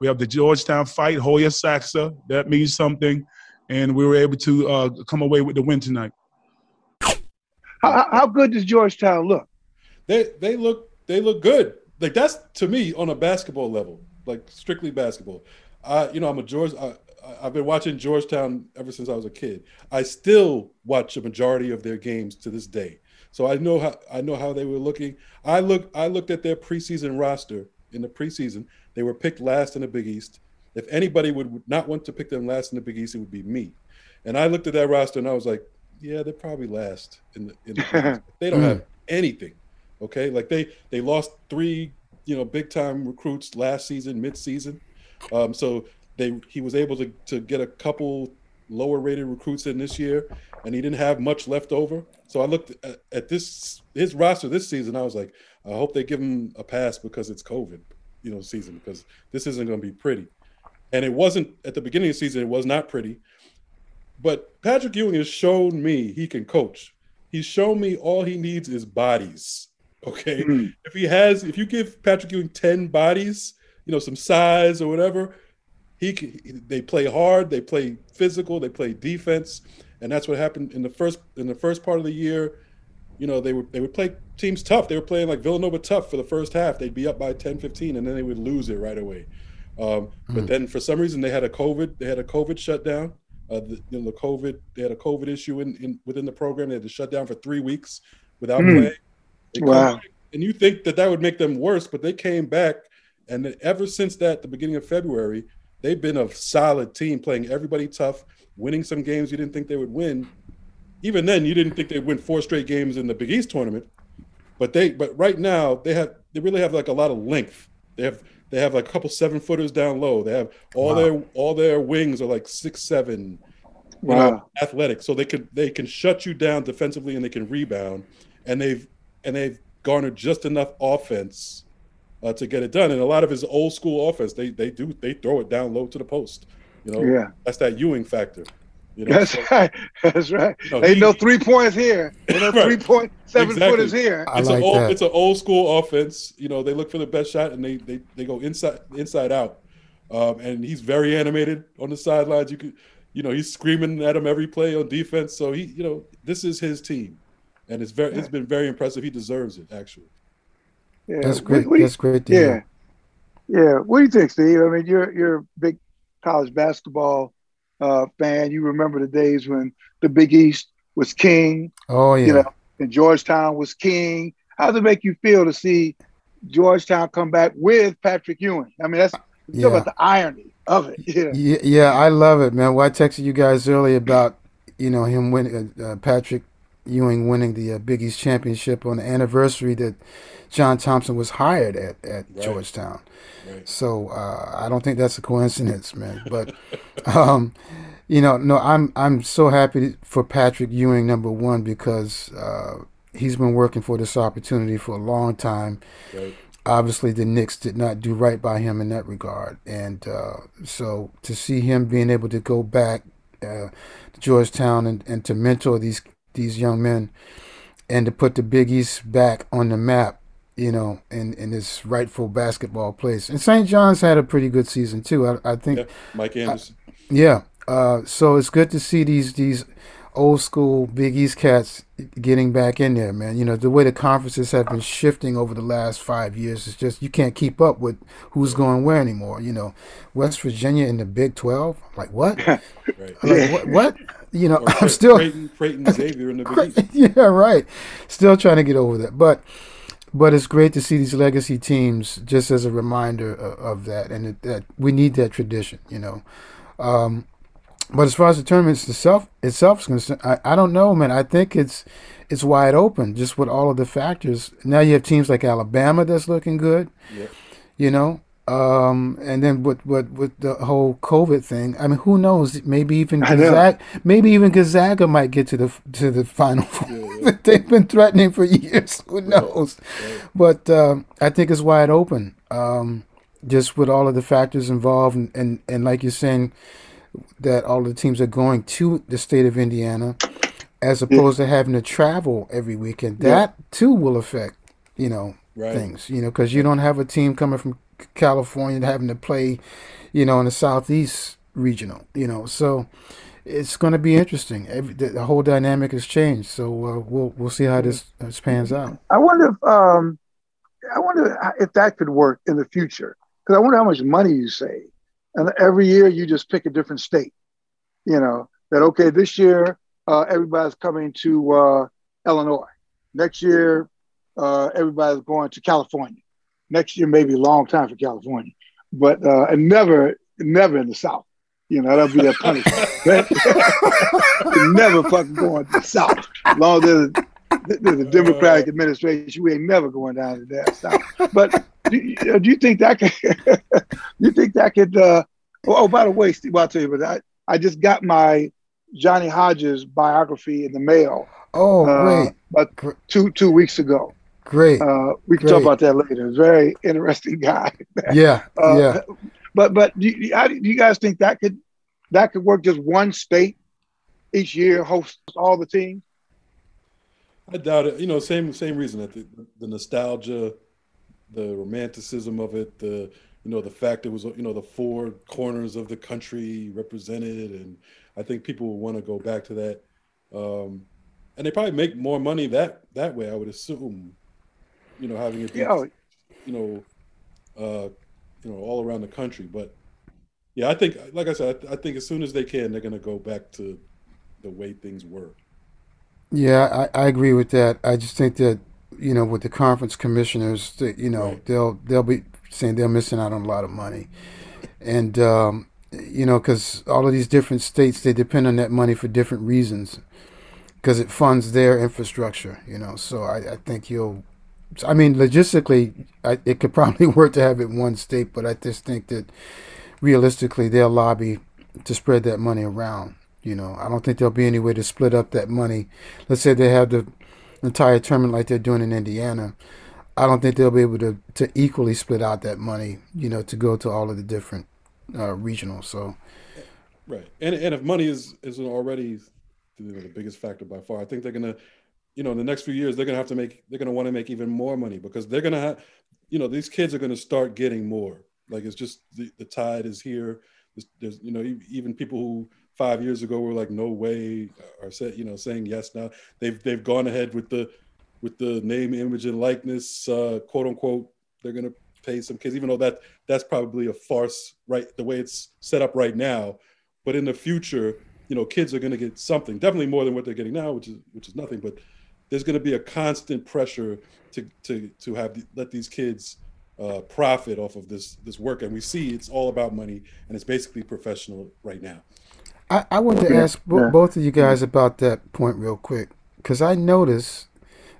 We have the Georgetown fight, Hoya Saxa. That means something. And we were able to uh, come away with the win tonight. How, how good does Georgetown look? They they look they look good. Like that's to me on a basketball level, like strictly basketball. I you know I'm a George. I, I've been watching Georgetown ever since I was a kid. I still watch a majority of their games to this day. So I know how I know how they were looking. I look I looked at their preseason roster in the preseason. They were picked last in the Big East. If anybody would not want to pick them last in the Big East, it would be me. And I looked at that roster and I was like, yeah, they're probably last in the, in the they don't have hmm. anything. Okay, like they they lost three you know big time recruits last season, mid season. Um, so they he was able to to get a couple lower rated recruits in this year, and he didn't have much left over. So I looked at, at this his roster this season. I was like, I hope they give him a pass because it's COVID, you know, season because this isn't going to be pretty. And it wasn't at the beginning of the season. It was not pretty. But Patrick Ewing has shown me he can coach. He's shown me all he needs is bodies. Okay, mm-hmm. if he has, if you give Patrick Ewing ten bodies, you know, some size or whatever, he can, they play hard, they play physical, they play defense, and that's what happened in the first in the first part of the year. You know, they would they would play teams tough. They were playing like Villanova tough for the first half. They'd be up by 10, 15, and then they would lose it right away. Um, mm-hmm. But hmm. then for some reason they had a COVID they had a COVID shutdown. Uh, the, you know, the COVID they had a COVID issue in, in within the program. They had to shut down for three weeks without mm-hmm. playing. Wow. Back, and you think that that would make them worse, but they came back, and ever since that, the beginning of February, they've been a solid team, playing everybody tough, winning some games you didn't think they would win. Even then, you didn't think they'd win four straight games in the Big East tournament. But they, but right now, they have they really have like a lot of length. They have they have like a couple seven footers down low. They have all wow. their all their wings are like six seven, wow. know, athletic. So they can they can shut you down defensively and they can rebound. And they've and they've garnered just enough offense uh, to get it done. And a lot of his old school offense, they they do they throw it down low to the post. You know, yeah, that's that Ewing factor. You know, that's so, right. That's right. You know, Ain't he, no three points here. Ain't no right. three point seven exactly. footers here. It's like an old, it's an old school offense. You know, they look for the best shot and they they, they go inside inside out. Um, and he's very animated on the sidelines. You could, you know, he's screaming at him every play on defense. So he, you know, this is his team, and it's very, it's been very impressive. He deserves it, actually. Yeah. That's great. What, what That's great. yeah. Hear. Yeah. What do you think, Steve? I mean, you're you're a big college basketball uh, fan, you remember the days when the Big East was king. Oh yeah. You know, and Georgetown was king. How does it make you feel to see Georgetown come back with Patrick Ewing? I mean, that's yeah. about the irony of it. Yeah. yeah, yeah, I love it, man. Well, I texted you guys earlier about you know him winning, uh, uh, Patrick Ewing winning the uh, Big East championship on the anniversary that John Thompson was hired at at right. Georgetown. Right. So uh, I don't think that's a coincidence, man. But um, you know, no, I'm I'm so happy for Patrick Ewing, number one, because uh, he's been working for this opportunity for a long time. Right. Obviously, the Knicks did not do right by him in that regard, and uh, so to see him being able to go back uh, to Georgetown and, and to mentor these these young men, and to put the Big East back on the map, you know, in, in its rightful basketball place. And St. John's had a pretty good season too. I, I think. Yeah, Mike Anderson. I, yeah, uh, so it's good to see these these old school Big East cats getting back in there, man. You know, the way the conferences have been shifting over the last five years is just you can't keep up with who's going where anymore. You know, West Virginia in the Big Twelve, like what? right. like, what? What? You know, I'm still Creighton, Creighton Xavier in the Big East. Yeah, right. Still trying to get over that, but but it's great to see these legacy teams just as a reminder of, of that, and it, that we need that tradition. You know. Um, but as far as the tournament itself itself is concerned, I, I don't know, man. I think it's it's wide open, just with all of the factors. Now you have teams like Alabama that's looking good, yep. you know, um, and then with, with with the whole COVID thing. I mean, who knows? Maybe even Gonzaga, maybe even Gonzaga might get to the to the final. Yeah, yeah. They've been threatening for years. Who knows? Right. But uh, I think it's wide open, um, just with all of the factors involved, and, and, and like you're saying that all the teams are going to the state of Indiana as opposed yeah. to having to travel every weekend. That too will affect, you know, right. things, you know, because you don't have a team coming from California having to play, you know, in the Southeast regional, you know, so it's going to be interesting. Every, the, the, whole dynamic has changed, so uh, we'll we'll see how this, this pans out. I wonder if um, I wonder if that could work in the future because I wonder how much money you save and every year you just pick a different state. You know that okay, this year uh, everybody's coming to uh, Illinois. Next year, uh, everybody's going to California. Next year, may be a long time for California, but uh, and never, never in the South. You know that'll be their punishment. never fucking going to the South. As long as there's, there's a Democratic administration, we ain't never going down to that South. But do, you, do you think that could? you think that could? Uh, oh, oh, by the way, Steve, I'll tell you, but I, I just got my Johnny Hodges biography in the mail. Oh, uh, great! About two two weeks ago. Great. Uh, we can great. talk about that later. Very interesting guy. yeah, uh, yeah. But but do you, how do you guys think that could that could work? Just one state each year hosts all the teams. I doubt it. You know, same same reason that the, the nostalgia the romanticism of it, the you know the fact it was you know the four corners of the country represented, and I think people will want to go back to that. Um, and they probably make more money that that way. I would assume, you know, having it, be, yeah. you know, uh, you know, all around the country. But yeah, I think, like I said, I, I think as soon as they can, they're going to go back to the way things were. Yeah, I, I agree with that. I just think that you know, with the conference commissioners, that, you know, right. they'll they'll be saying they're missing out on a lot of money, and um, you know, because all of these different states they depend on that money for different reasons, because it funds their infrastructure. You know, so I, I think you'll. I mean, logistically, I, it could probably work to have it in one state, but I just think that realistically, they'll lobby to spread that money around. You know, I don't think there'll be any way to split up that money. Let's say they have the entire tournament like they're doing in Indiana, I don't think they'll be able to, to equally split out that money, you know, to go to all of the different uh, regionals. So, right, and and if money is isn't already the biggest factor by far, I think they're gonna, you know, in the next few years they're gonna have to make they're gonna want to make even more money because they're gonna have, you know, these kids are gonna start getting more. Like it's just the, the tide is here. There's, there's you know even people who five years ago were like no way are said you know saying yes now they've they've gone ahead with the with the name image and likeness uh, quote unquote they're going to pay some kids even though that that's probably a farce right the way it's set up right now but in the future, you know, kids are going to get something, definitely more than what they're getting now, which is which is nothing. But there's going to be a constant pressure to to to have let these kids uh, profit off of this this work, and we see it's all about money, and it's basically professional right now. I, I wanted to ask bo- both of you guys about that point real quick because I noticed,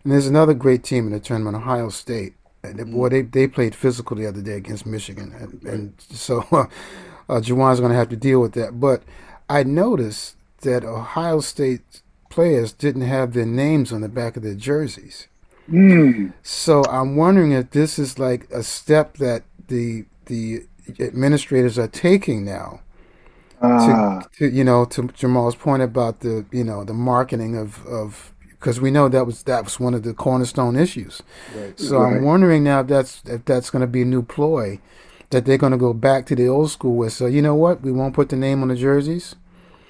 and there's another great team in the tournament, Ohio State. And they, boy, they they played physical the other day against Michigan, and, and so uh, uh, Juwan's going to have to deal with that. But I noticed that Ohio State players didn't have their names on the back of their jerseys. Mm. So I'm wondering if this is like a step that the the administrators are taking now Ah, to, to you know to Jamal's point about the you know the marketing of of because we know that was that was one of the cornerstone issues. Right. So Right. I'm wondering now if that's if that's going to be a new ploy that they're going to go back to the old school with. So you know what, we won't put the name on the jerseys.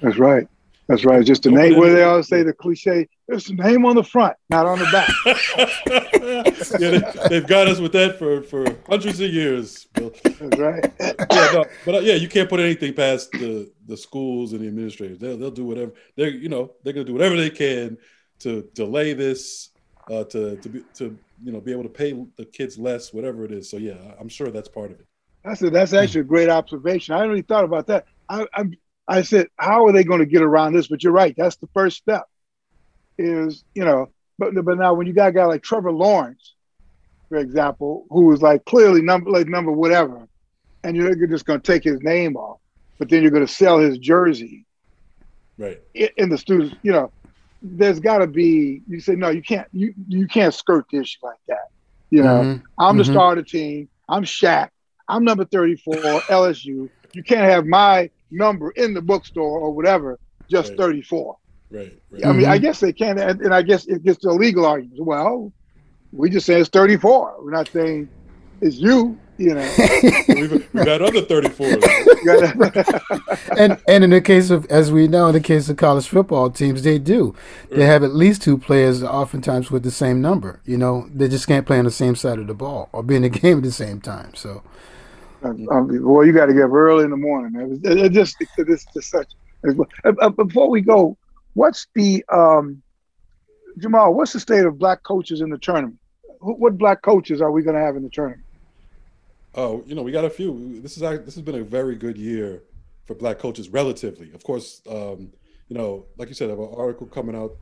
that's right. That's right. Just the name. Where they always say the cliche. There's the name on the front, not on the back. yeah, they, have got us with that for, for hundreds of years. Bill. That's right. Yeah, no, but uh, yeah, you can't put anything past the, the schools and the administrators. They'll, they'll do whatever they're you know they're gonna do whatever they can to delay this, uh, to to be to you know be able to pay the kids less, whatever it is. So yeah, I'm sure that's part of it. That's a, that's actually a great observation. I really thought about that. I I, I said, how are they going to get around this? But you're right. That's the first step. Is you know, but but now when you got a guy like Trevor Lawrence, for example, who was like clearly number like number whatever, and you're just going to take his name off, but then you're going to sell his jersey Right. in the students. You know, there's got to be. You say no, you can't. You you can't skirt the issue like that. You know. Mhm. I'm the Mhm. star of the team. I'm Shaq. I'm number 34, LSU. You can't have my number in the bookstore or whatever, just Right. 34. Right. Right. I mean, I Mhm. guess they can, and, and I guess it gets to a legal argument. Well, we just say it's 34. We're not saying it's you, you know. we've, we've had other 34s. And and in the case of as we know in the case of college football teams they do they have at least two players oftentimes with the same number you know they just can't play on the same side of the ball or be in the game at the same time so um, boy, you got to get up early in the morning. It, it just, this it's just such. Uh, uh, before we go, what's the um, Jamal? What's the state of black coaches in the tournament? What black coaches are we going to have in the tournament? Oh, you know, we got a few. This is this has been a very good year for black coaches, relatively. Of course, um, you know, like you said, I have an article coming out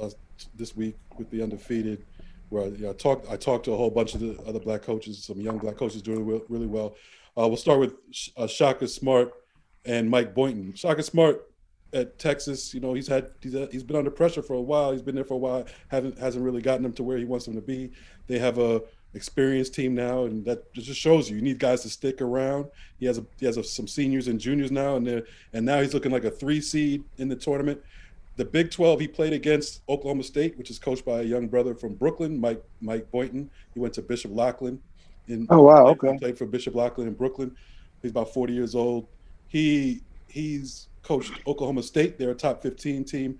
uh, this week with the undefeated, where you know, I talked I talked to a whole bunch of the other black coaches, some young black coaches doing re- really well. Uh, we'll start with uh, Shaka Smart and Mike Boynton. Shaka Smart at Texas, you know, he's had he's had, he's been under pressure for a while. He's been there for a while. Haven't hasn't really gotten him to where he wants him to be. They have a experienced team now, and that just shows you you need guys to stick around. He has a, he has a, some seniors and juniors now, and and now he's looking like a three seed in the tournament. The Big 12, he played against Oklahoma State, which is coached by a young brother from Brooklyn, Mike Mike Boynton. He went to Bishop Loughlin. In, Oh, wow, he okay. played for Bishop Loughlin in Brooklyn. He's about 40 years old. He he's coached Oklahoma State. They're a top 15 team.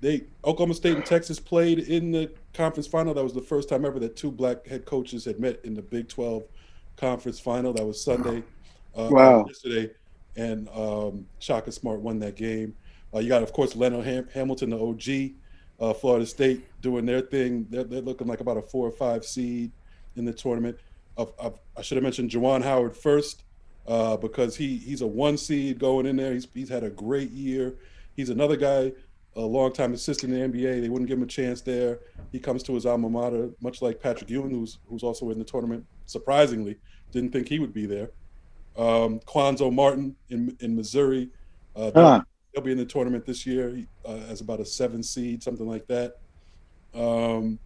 They Oklahoma State and Texas played in the conference final. That was the first time ever that two black head coaches had met in the Big 12 conference final. That was Sunday. Uh, Wow. Yesterday, and um, Shaka Smart won that game. Uh, you got, of course, Leno Ham- Hamilton, the OG, uh, Florida State, doing their thing. They're, they're looking like about a four or five seed in the tournament. Of, of, I should have mentioned Juwan Howard first uh, because he he's a one seed going in there. He's he's had a great year. He's another guy, a longtime assistant in the NBA. They wouldn't give him a chance there. He comes to his alma mater, much like Patrick Ewing, who's who's also in the tournament. Surprisingly, didn't think he would be there. Um, Cuonzo Martin in in Missouri. Uh, they'll, Huh. He'll be in the tournament this year he, uh, as about a seven seed, something like that. Um,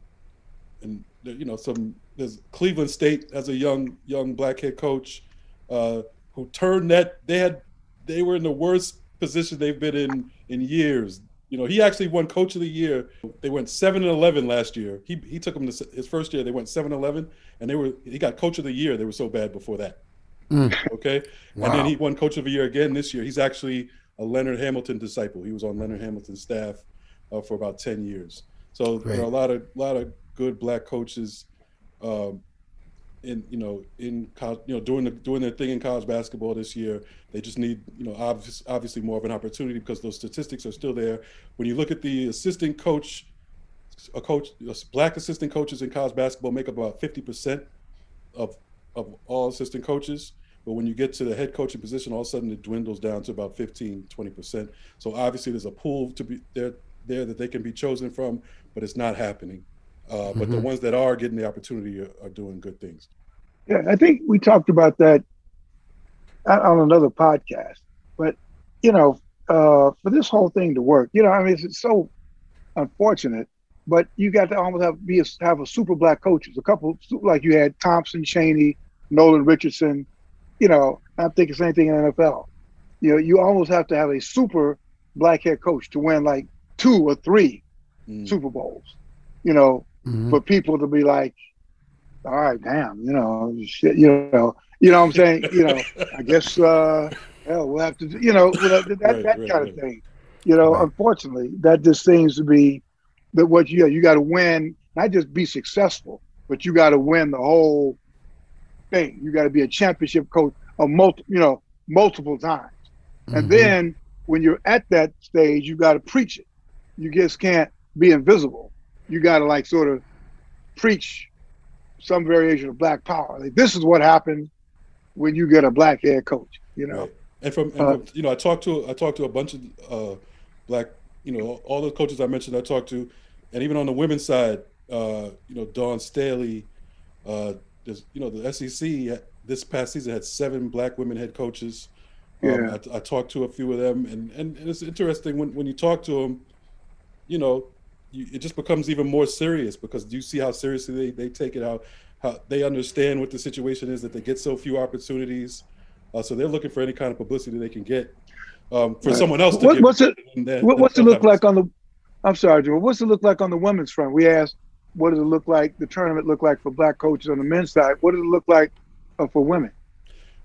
and you know, some there's Cleveland State has a young young black head coach uh, who turned that they had they were in the worst position they've been in in years. You know, he actually won Coach of the Year. They went seven and eleven last year. He he took them to his first year. They went seven and eleven, and they were he got Coach of the Year. They were so bad before that. Mm. Okay, and then he won Coach of the Year again this year. He's actually a Leonard Hamilton disciple. He was on Leonard Hamilton's staff uh, for about ten years. So there are a lot of lot of good black coaches. Um, in you know in college, you know doing the doing their thing in college basketball this year. They just need you know obvious, obviously more of an opportunity because those statistics are still there. When you look at the assistant coach, a coach, black assistant coaches in college basketball make up about fifty percent of of all assistant coaches. But when you get to the head coaching position, all of a sudden it dwindles down to about 15, 20%. So obviously there's a pool to be there there that they can be chosen from, but it's not happening. Uh, mm-hmm. But the mm-hmm. ones that are getting the opportunity are, are, doing good things. Yeah, I think we talked about that on another podcast. But you know, uh, for this whole thing to work, you know, I mean, it's so unfortunate. But you got to almost have be a, have a super black coaches. A couple like you had Thompson, Chaney, Nolan Richardson. You know, I'm thinking same thing in NFL. You know, you almost have to have a super black head coach to win like two or three mm. Super Bowls. You know, mm-hmm. for people to be like, all right, damn, you know, shit, you know, you know what I'm saying? You know, I guess, uh, hell, we'll have to, you know, that, that, right, that right, kind right. of thing. You know, unfortunately, that just seems to be that what you, you got to win, not just be successful, but you got to win the whole thing. You got to be a championship coach of multiple, you know, multiple times. Mm-hmm. And then when you're at that stage, you got to preach it. You just can't be invisible. You got to like sort of preach some variation of black power. Like this is what happens when you get a black head coach. You know. Right. And from, and from uh, you know, I talked to I talked to a bunch of uh, black, you know, all the coaches I mentioned. I talked to, and even on the women's side, uh, you know, Dawn Staley, uh, there's, you know, the SEC this past season had seven black women head coaches. Um, yeah. I, I, talked to a few of them, and, and, and it's interesting when, when you talk to them, you know, you, it just becomes even more serious because you see how seriously they, they take it out, how they understand what the situation is that they get so few opportunities. Uh, so they're looking for any kind of publicity they can get um, for right. someone else. what, what's it? what, what's it look like on the? I'm sorry, Joe. What's it look like on the women's front? We asked, what does it look like? The tournament look like for black coaches on the men's side? What does it look like uh, for women?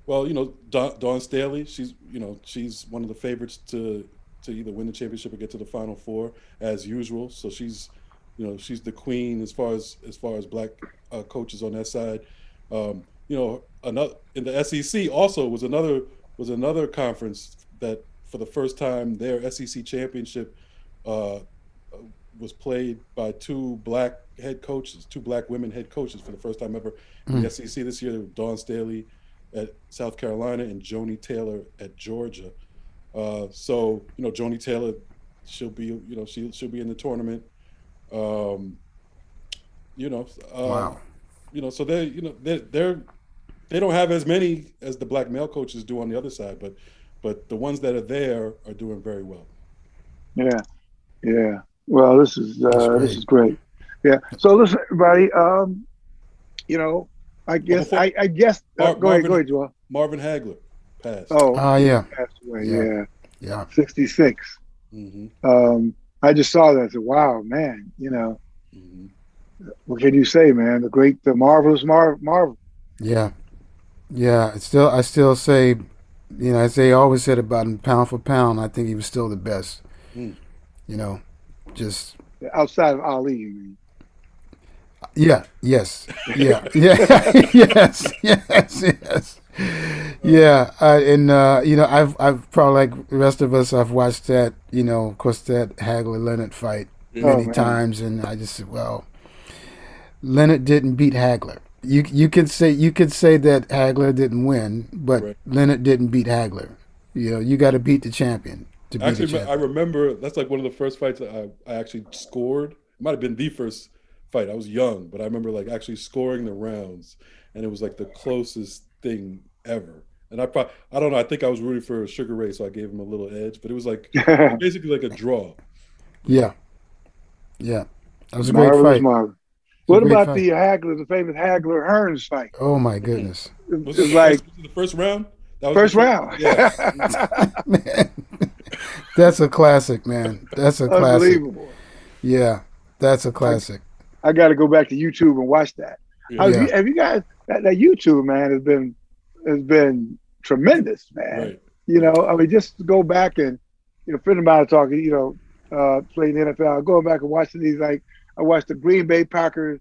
Well, you know, Dawn, Staley, she's you know she's one of the favorites to to either win the championship or get to the final four as usual. So she's, you know, she's the queen as far as as far as black uh, coaches on that side. Um, you know, another in the SEC also was another was another conference that for the first time their SEC championship uh, was played by two black head coaches, two black women head coaches for the first time ever mm. in the hmm. SEC this year. Dawn Staley at South Carolina and Joni Taylor at Georgia. Uh, so you know, Joni Taylor, she'll be you know she she'll be in the tournament. Um, you know, uh, wow. You know, so they you know they they're they don't have as many as the black male coaches do on the other side, but but the ones that are there are doing very well. Yeah, yeah. Well, this is uh, this is great. Yeah. So listen, everybody. Um, you know, I guess before, I, I guess uh, Mar- go Marvin, ahead, go ahead, Joel. Marvin Hagler passed. Oh, uh, yeah. Passed away. Yeah. Yeah. yeah. 66. Mm-hmm. Um, I just saw that. I said, wow, man, you know, mm-hmm. what can you say, man? The great, the marvelous Mar- Marvel. Yeah. Yeah. Still, I still say, you know, I say always said about him pound for pound, I think he was still the best. Mm. You know, just outside of Ali, you mean? Yeah. Yes. Yeah. yeah. yes. Yes. Yes yeah, uh, and uh, you know, I've I've probably like the rest of us, I've watched that. You know, of course, that Hagler Leonard fight many oh, times, and I just said, well, Leonard didn't beat Hagler. You you could say you could say that Hagler didn't win, but right. Leonard didn't beat Hagler. You know, you got to beat the champion. To actually, the champion. I remember that's like one of the first fights I, I actually scored. It might have been the first fight. I was young, but I remember like actually scoring the rounds, and it was like the closest thing ever. And I probably, I don't know. I think I was rooting for Sugar Ray, so I gave him a little edge. But it was like basically like a draw. Yeah, yeah, that was a great Marvelous fight. Marvelous. What about fight. the uh, Hagler, the famous Hagler Hearns fight? Oh my goodness! Was it like first, the first round? That was first round. Yeah. man, that's a classic, man. That's a classic. Unbelievable. Yeah, that's a classic. I, I got to go back to YouTube and watch that. Yeah. Have, you, have you guys that, that YouTube man has been has been tremendous, man. Right. You know, I mean, just go back and you know, friend of mine talking, you know, uh, playing the NFL, going back and watching these. Like, I watched the Green Bay Packers,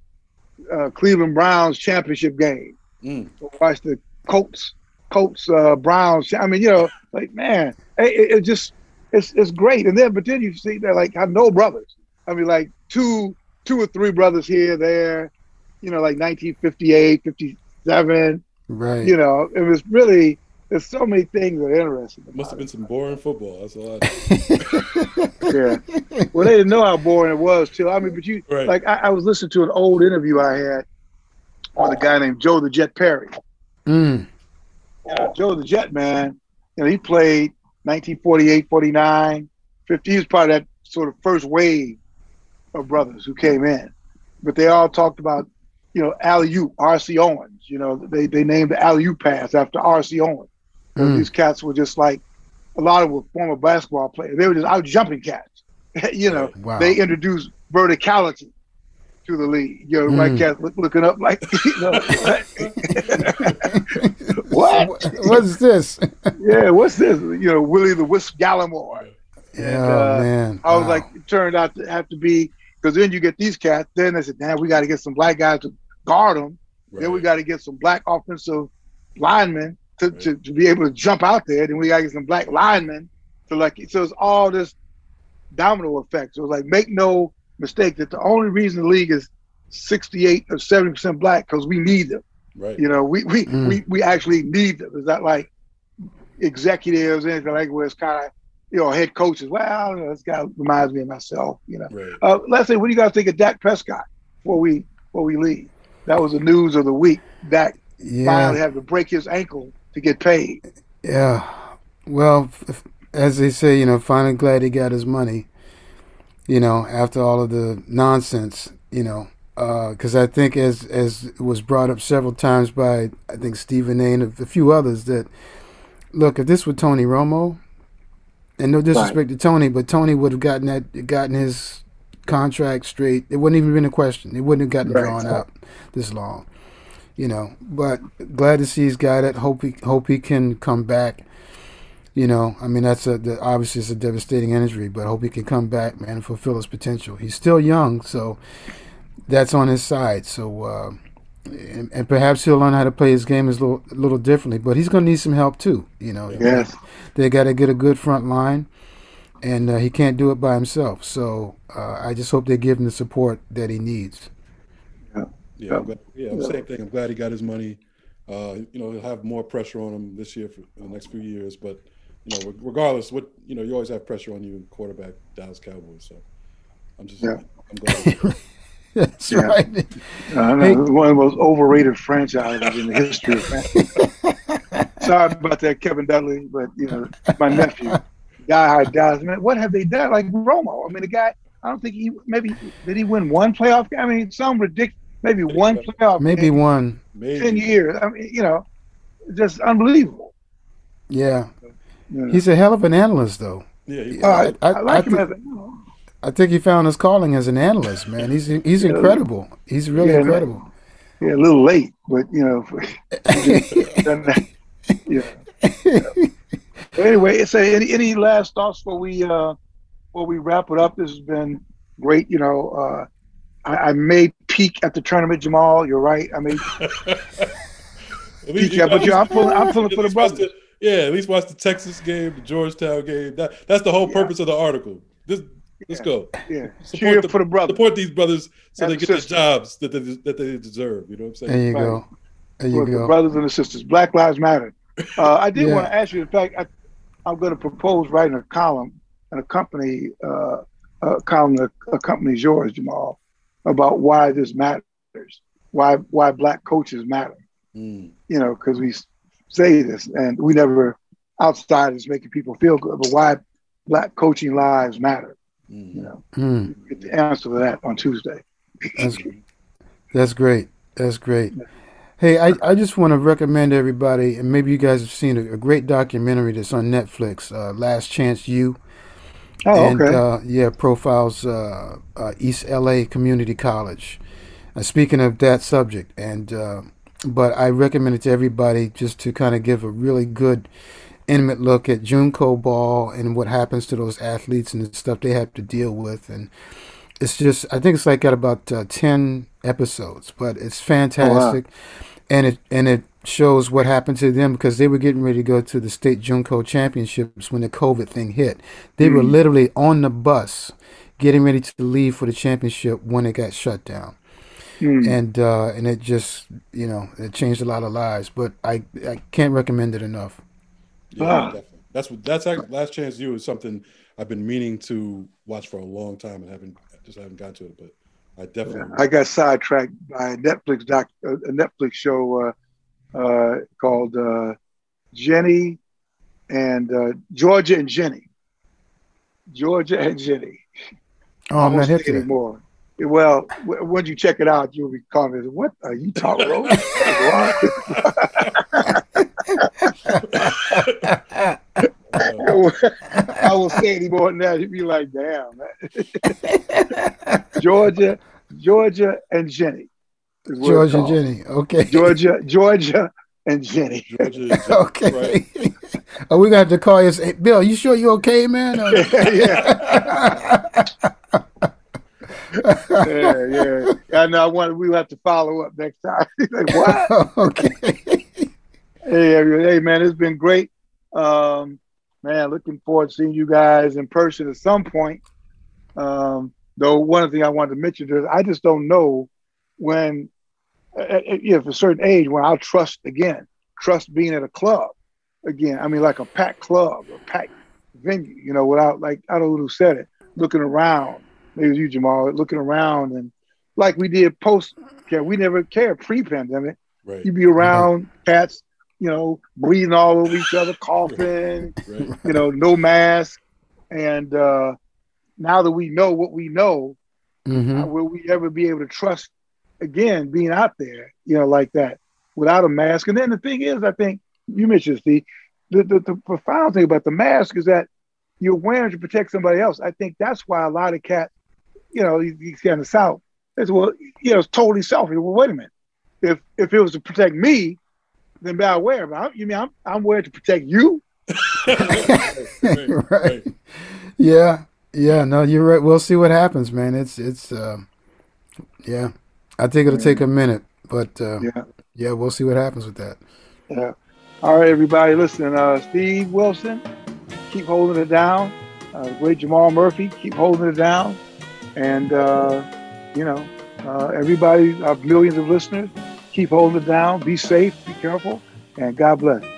uh, Cleveland Browns championship game. Mm. Watch the Colts, Colts, uh, Browns. I mean, you know, like man, it, it, it just it's it's great. And then, but then you see that like I know brothers. I mean, like two two or three brothers here, there. You know, like 1958, 57. Right. You know, it was really there's so many things that are interesting. It must have been some boring football. That's all I yeah. Well, they didn't know how boring it was too. I mean, but you Right. like I, I was listening to an old interview I had with a guy named Joe the Jet Perry. Mm. Joe the Jet man, you know, he played 1948, 49, 50. He was part of that sort of first wave of brothers who came in. But they all talked about, you know, Alley Oop, R.C. Owens. You know, they, they named the Alley Oop pass after R.C. Owens. Mm. These cats were just like, a lot of them were former basketball players. They were just out jumping cats. you know, Wow. they introduced verticality to the league. You know, Mm. white cats look, looking up like, you know, what? What's this? yeah, what's this? You know, Willie the Wisp Galimore. Yeah, uh, man. I was Wow. like, it turned out to have to be because then you get these cats. Then they said, damn, we got to get some black guys to guard them. Then we got to get some black offensive linemen to, to, to be able to jump out there. Then we got to get some black linemen to like. So it's all this domino effect. So it's like, make no mistake that the only reason the league is 68 or 70 percent black because we need them. Right. You know, we we, Mm. we we actually need them. It's not like executives anything like where it's kind of you know head coaches. Well, know, this guy reminds me of myself. You know. Right. Uh, let's say, what do you guys think of Dak Prescott before we before we leave? That was the news of the week. Dak yeah. finally had to break his ankle to get paid. Yeah. Well, f- as they say, you know, finally glad he got his money. You know, after all of the nonsense, you know, because I think as as was brought up several times by I think Stephen A. and a, a few others that look if this were Tony Romo, and no disrespect to Tony, but Tony would have gotten that gotten his contract straight. It wouldn't even been a question. It wouldn't have gotten Right. drawn out this long you know. But glad to see he's got it. Hope he hope he can come back. You know, I mean that's a the, obviously it's a devastating injury, but hope he can come back, man, and fulfill his potential. He's still young, so that's on his side. So uh, and, and perhaps he'll learn how to play his game a little, a little differently. But he's going to need some help too. You know, Yes. they got to get a good front line, and uh, he can't do it by himself. So uh, I just hope they give him the support that he needs. Yeah, I'm glad, yeah, same thing. I'm glad he got his money. Uh, you know, he'll have more pressure on him this year for the next few years. But you know, regardless, what you know, you always have pressure on you, quarterback, Dallas Cowboys. So I'm just, Yeah. I'm glad. That's Yeah. right. I know, Hey. one of the most overrated franchises in the history of franchise. Sorry about that, Kevin Dudley, but you know, my nephew, diehard Dallas. Man, what have they done? Like Romo. I mean, the guy. I don't think he maybe did he win one playoff game? I mean, some ridiculous. Maybe one playoff. Maybe game one. in ten years. I mean, you know, just unbelievable. Yeah. You know. He's a hell of an analyst, though. Yeah, he, Uh, I, I- I like I him I think he found his calling as an analyst, man. He's he's Yeah. incredible. He's really Yeah, incredible. yeah, a little late, but you know, done yeah. But anyway, say any any last thoughts before we uh before we wrap it up? This has been great. You know, uh, I, I may peak at the tournament, Jamal. You're right. I may At Yeah, but at yeah, I'm least- pulling- I'm pulling for the least watch yeah, at least watch the Texas game, the Georgetown game. That that's the whole purpose of the article. Just let's go. yeah Support cheer the- for the brothers. Support these brothers so And they the get the jobs that they that they deserve. You know what I'm saying? There saying? you go. There you for the go. brothers and the sisters. Black Lives Matter. Uh, I did Yeah. want to ask you. In fact, I, I'm going to propose writing a column and accompany uh, a column that accompanies yours, Jamal, about why this matters, why why black coaches matter. Mm. You know, because we say this and we never outsiders making people feel good, but why black coaching lives matter. Mm. You know, Mm, get the answer to that on Tuesday. that's that's great. That's great. Hey, I, I just want to recommend everybody, and maybe you guys have seen a, a great documentary that's on Netflix, uh, Last Chance U. Oh, and okay. uh, yeah, profiles uh, uh, East LA Community College. Uh, speaking of that subject, and uh, but I recommend it to everybody just to kind of give a really good, intimate look at JUCO ball and what happens to those athletes and the stuff they have to deal with, and it's just I think it's like got about uh, ten episodes, but it's fantastic, oh, wow. and it and it shows what happened to them because they were getting ready to go to the state JUCO championships when the COVID thing hit. They mm. were literally on the bus, getting ready to leave for the championship when it got shut down. Mm. And uh, and it just you know it changed a lot of lives, but I I can't recommend it enough. Yeah, ah. That's what that's actually, Last Chance U is something I've been meaning to watch for a long time and haven't just haven't got to it, but I definitely. I got sidetracked by a Netflix doc, a Netflix show uh, uh, called uh, Ginny and uh, Georgia and Ginny. Georgia and Ginny. Oh, I'm not hip anymore. Well, when you check it out, you'll be calling commenting, "What are you talking about?" I will say any more than that. You'd be like, "Damn." Georgia, Georgia, and Jenny. Georgia, and Jenny. Okay. Georgia, Georgia, and Jenny. Georgia, okay. Right. Are oh, we gonna have to call you? Say, Bill, you sure you okay, man? yeah yeah, yeah. I know. I want. We have to follow up next time. like, what? okay. Hey, hey, man, it's been great. Um, man, looking forward to seeing you guys in person at some point. Um, though one thing I wanted to mention is I just don't know when, uh, uh if a certain age, when I'll trust again, trust being at a club again. I mean, like a packed club, a packed venue. You know, without like I don't know who said it, looking around maybe you Jamal, looking around and like we did post care, we never cared pre-pandemic. Right. You'd be around right. cats, you know, breathing all over each other, coughing, right. you know, no mask. And uh, now that we know what we know, mm-hmm. will we ever be able to trust again being out there, you know, like that without a mask? And then the thing is, I think you mentioned Steve, the, the, the profound thing about the mask is that you're wearing to protect somebody else. I think that's why a lot of cats you know, you, you see in the South. It's well, you know, it's totally selfish. Well, wait a minute. If if it was to protect me, then be aware. But I, you mean I'm I'm wearing to protect you? right, right. Yeah. Yeah. No, you're right. We'll see what happens, man. It's it's uh, yeah. I think it'll take a minute, but uh, yeah, yeah, we'll see what happens with that. Yeah. All right, everybody, listen. Uh, Steve Wilson, keep holding it down. Uh, great Jamal Murphy, keep holding it down. And, uh, you know, uh, everybody, our millions of listeners, keep holding it down. Be safe, be careful, and God bless.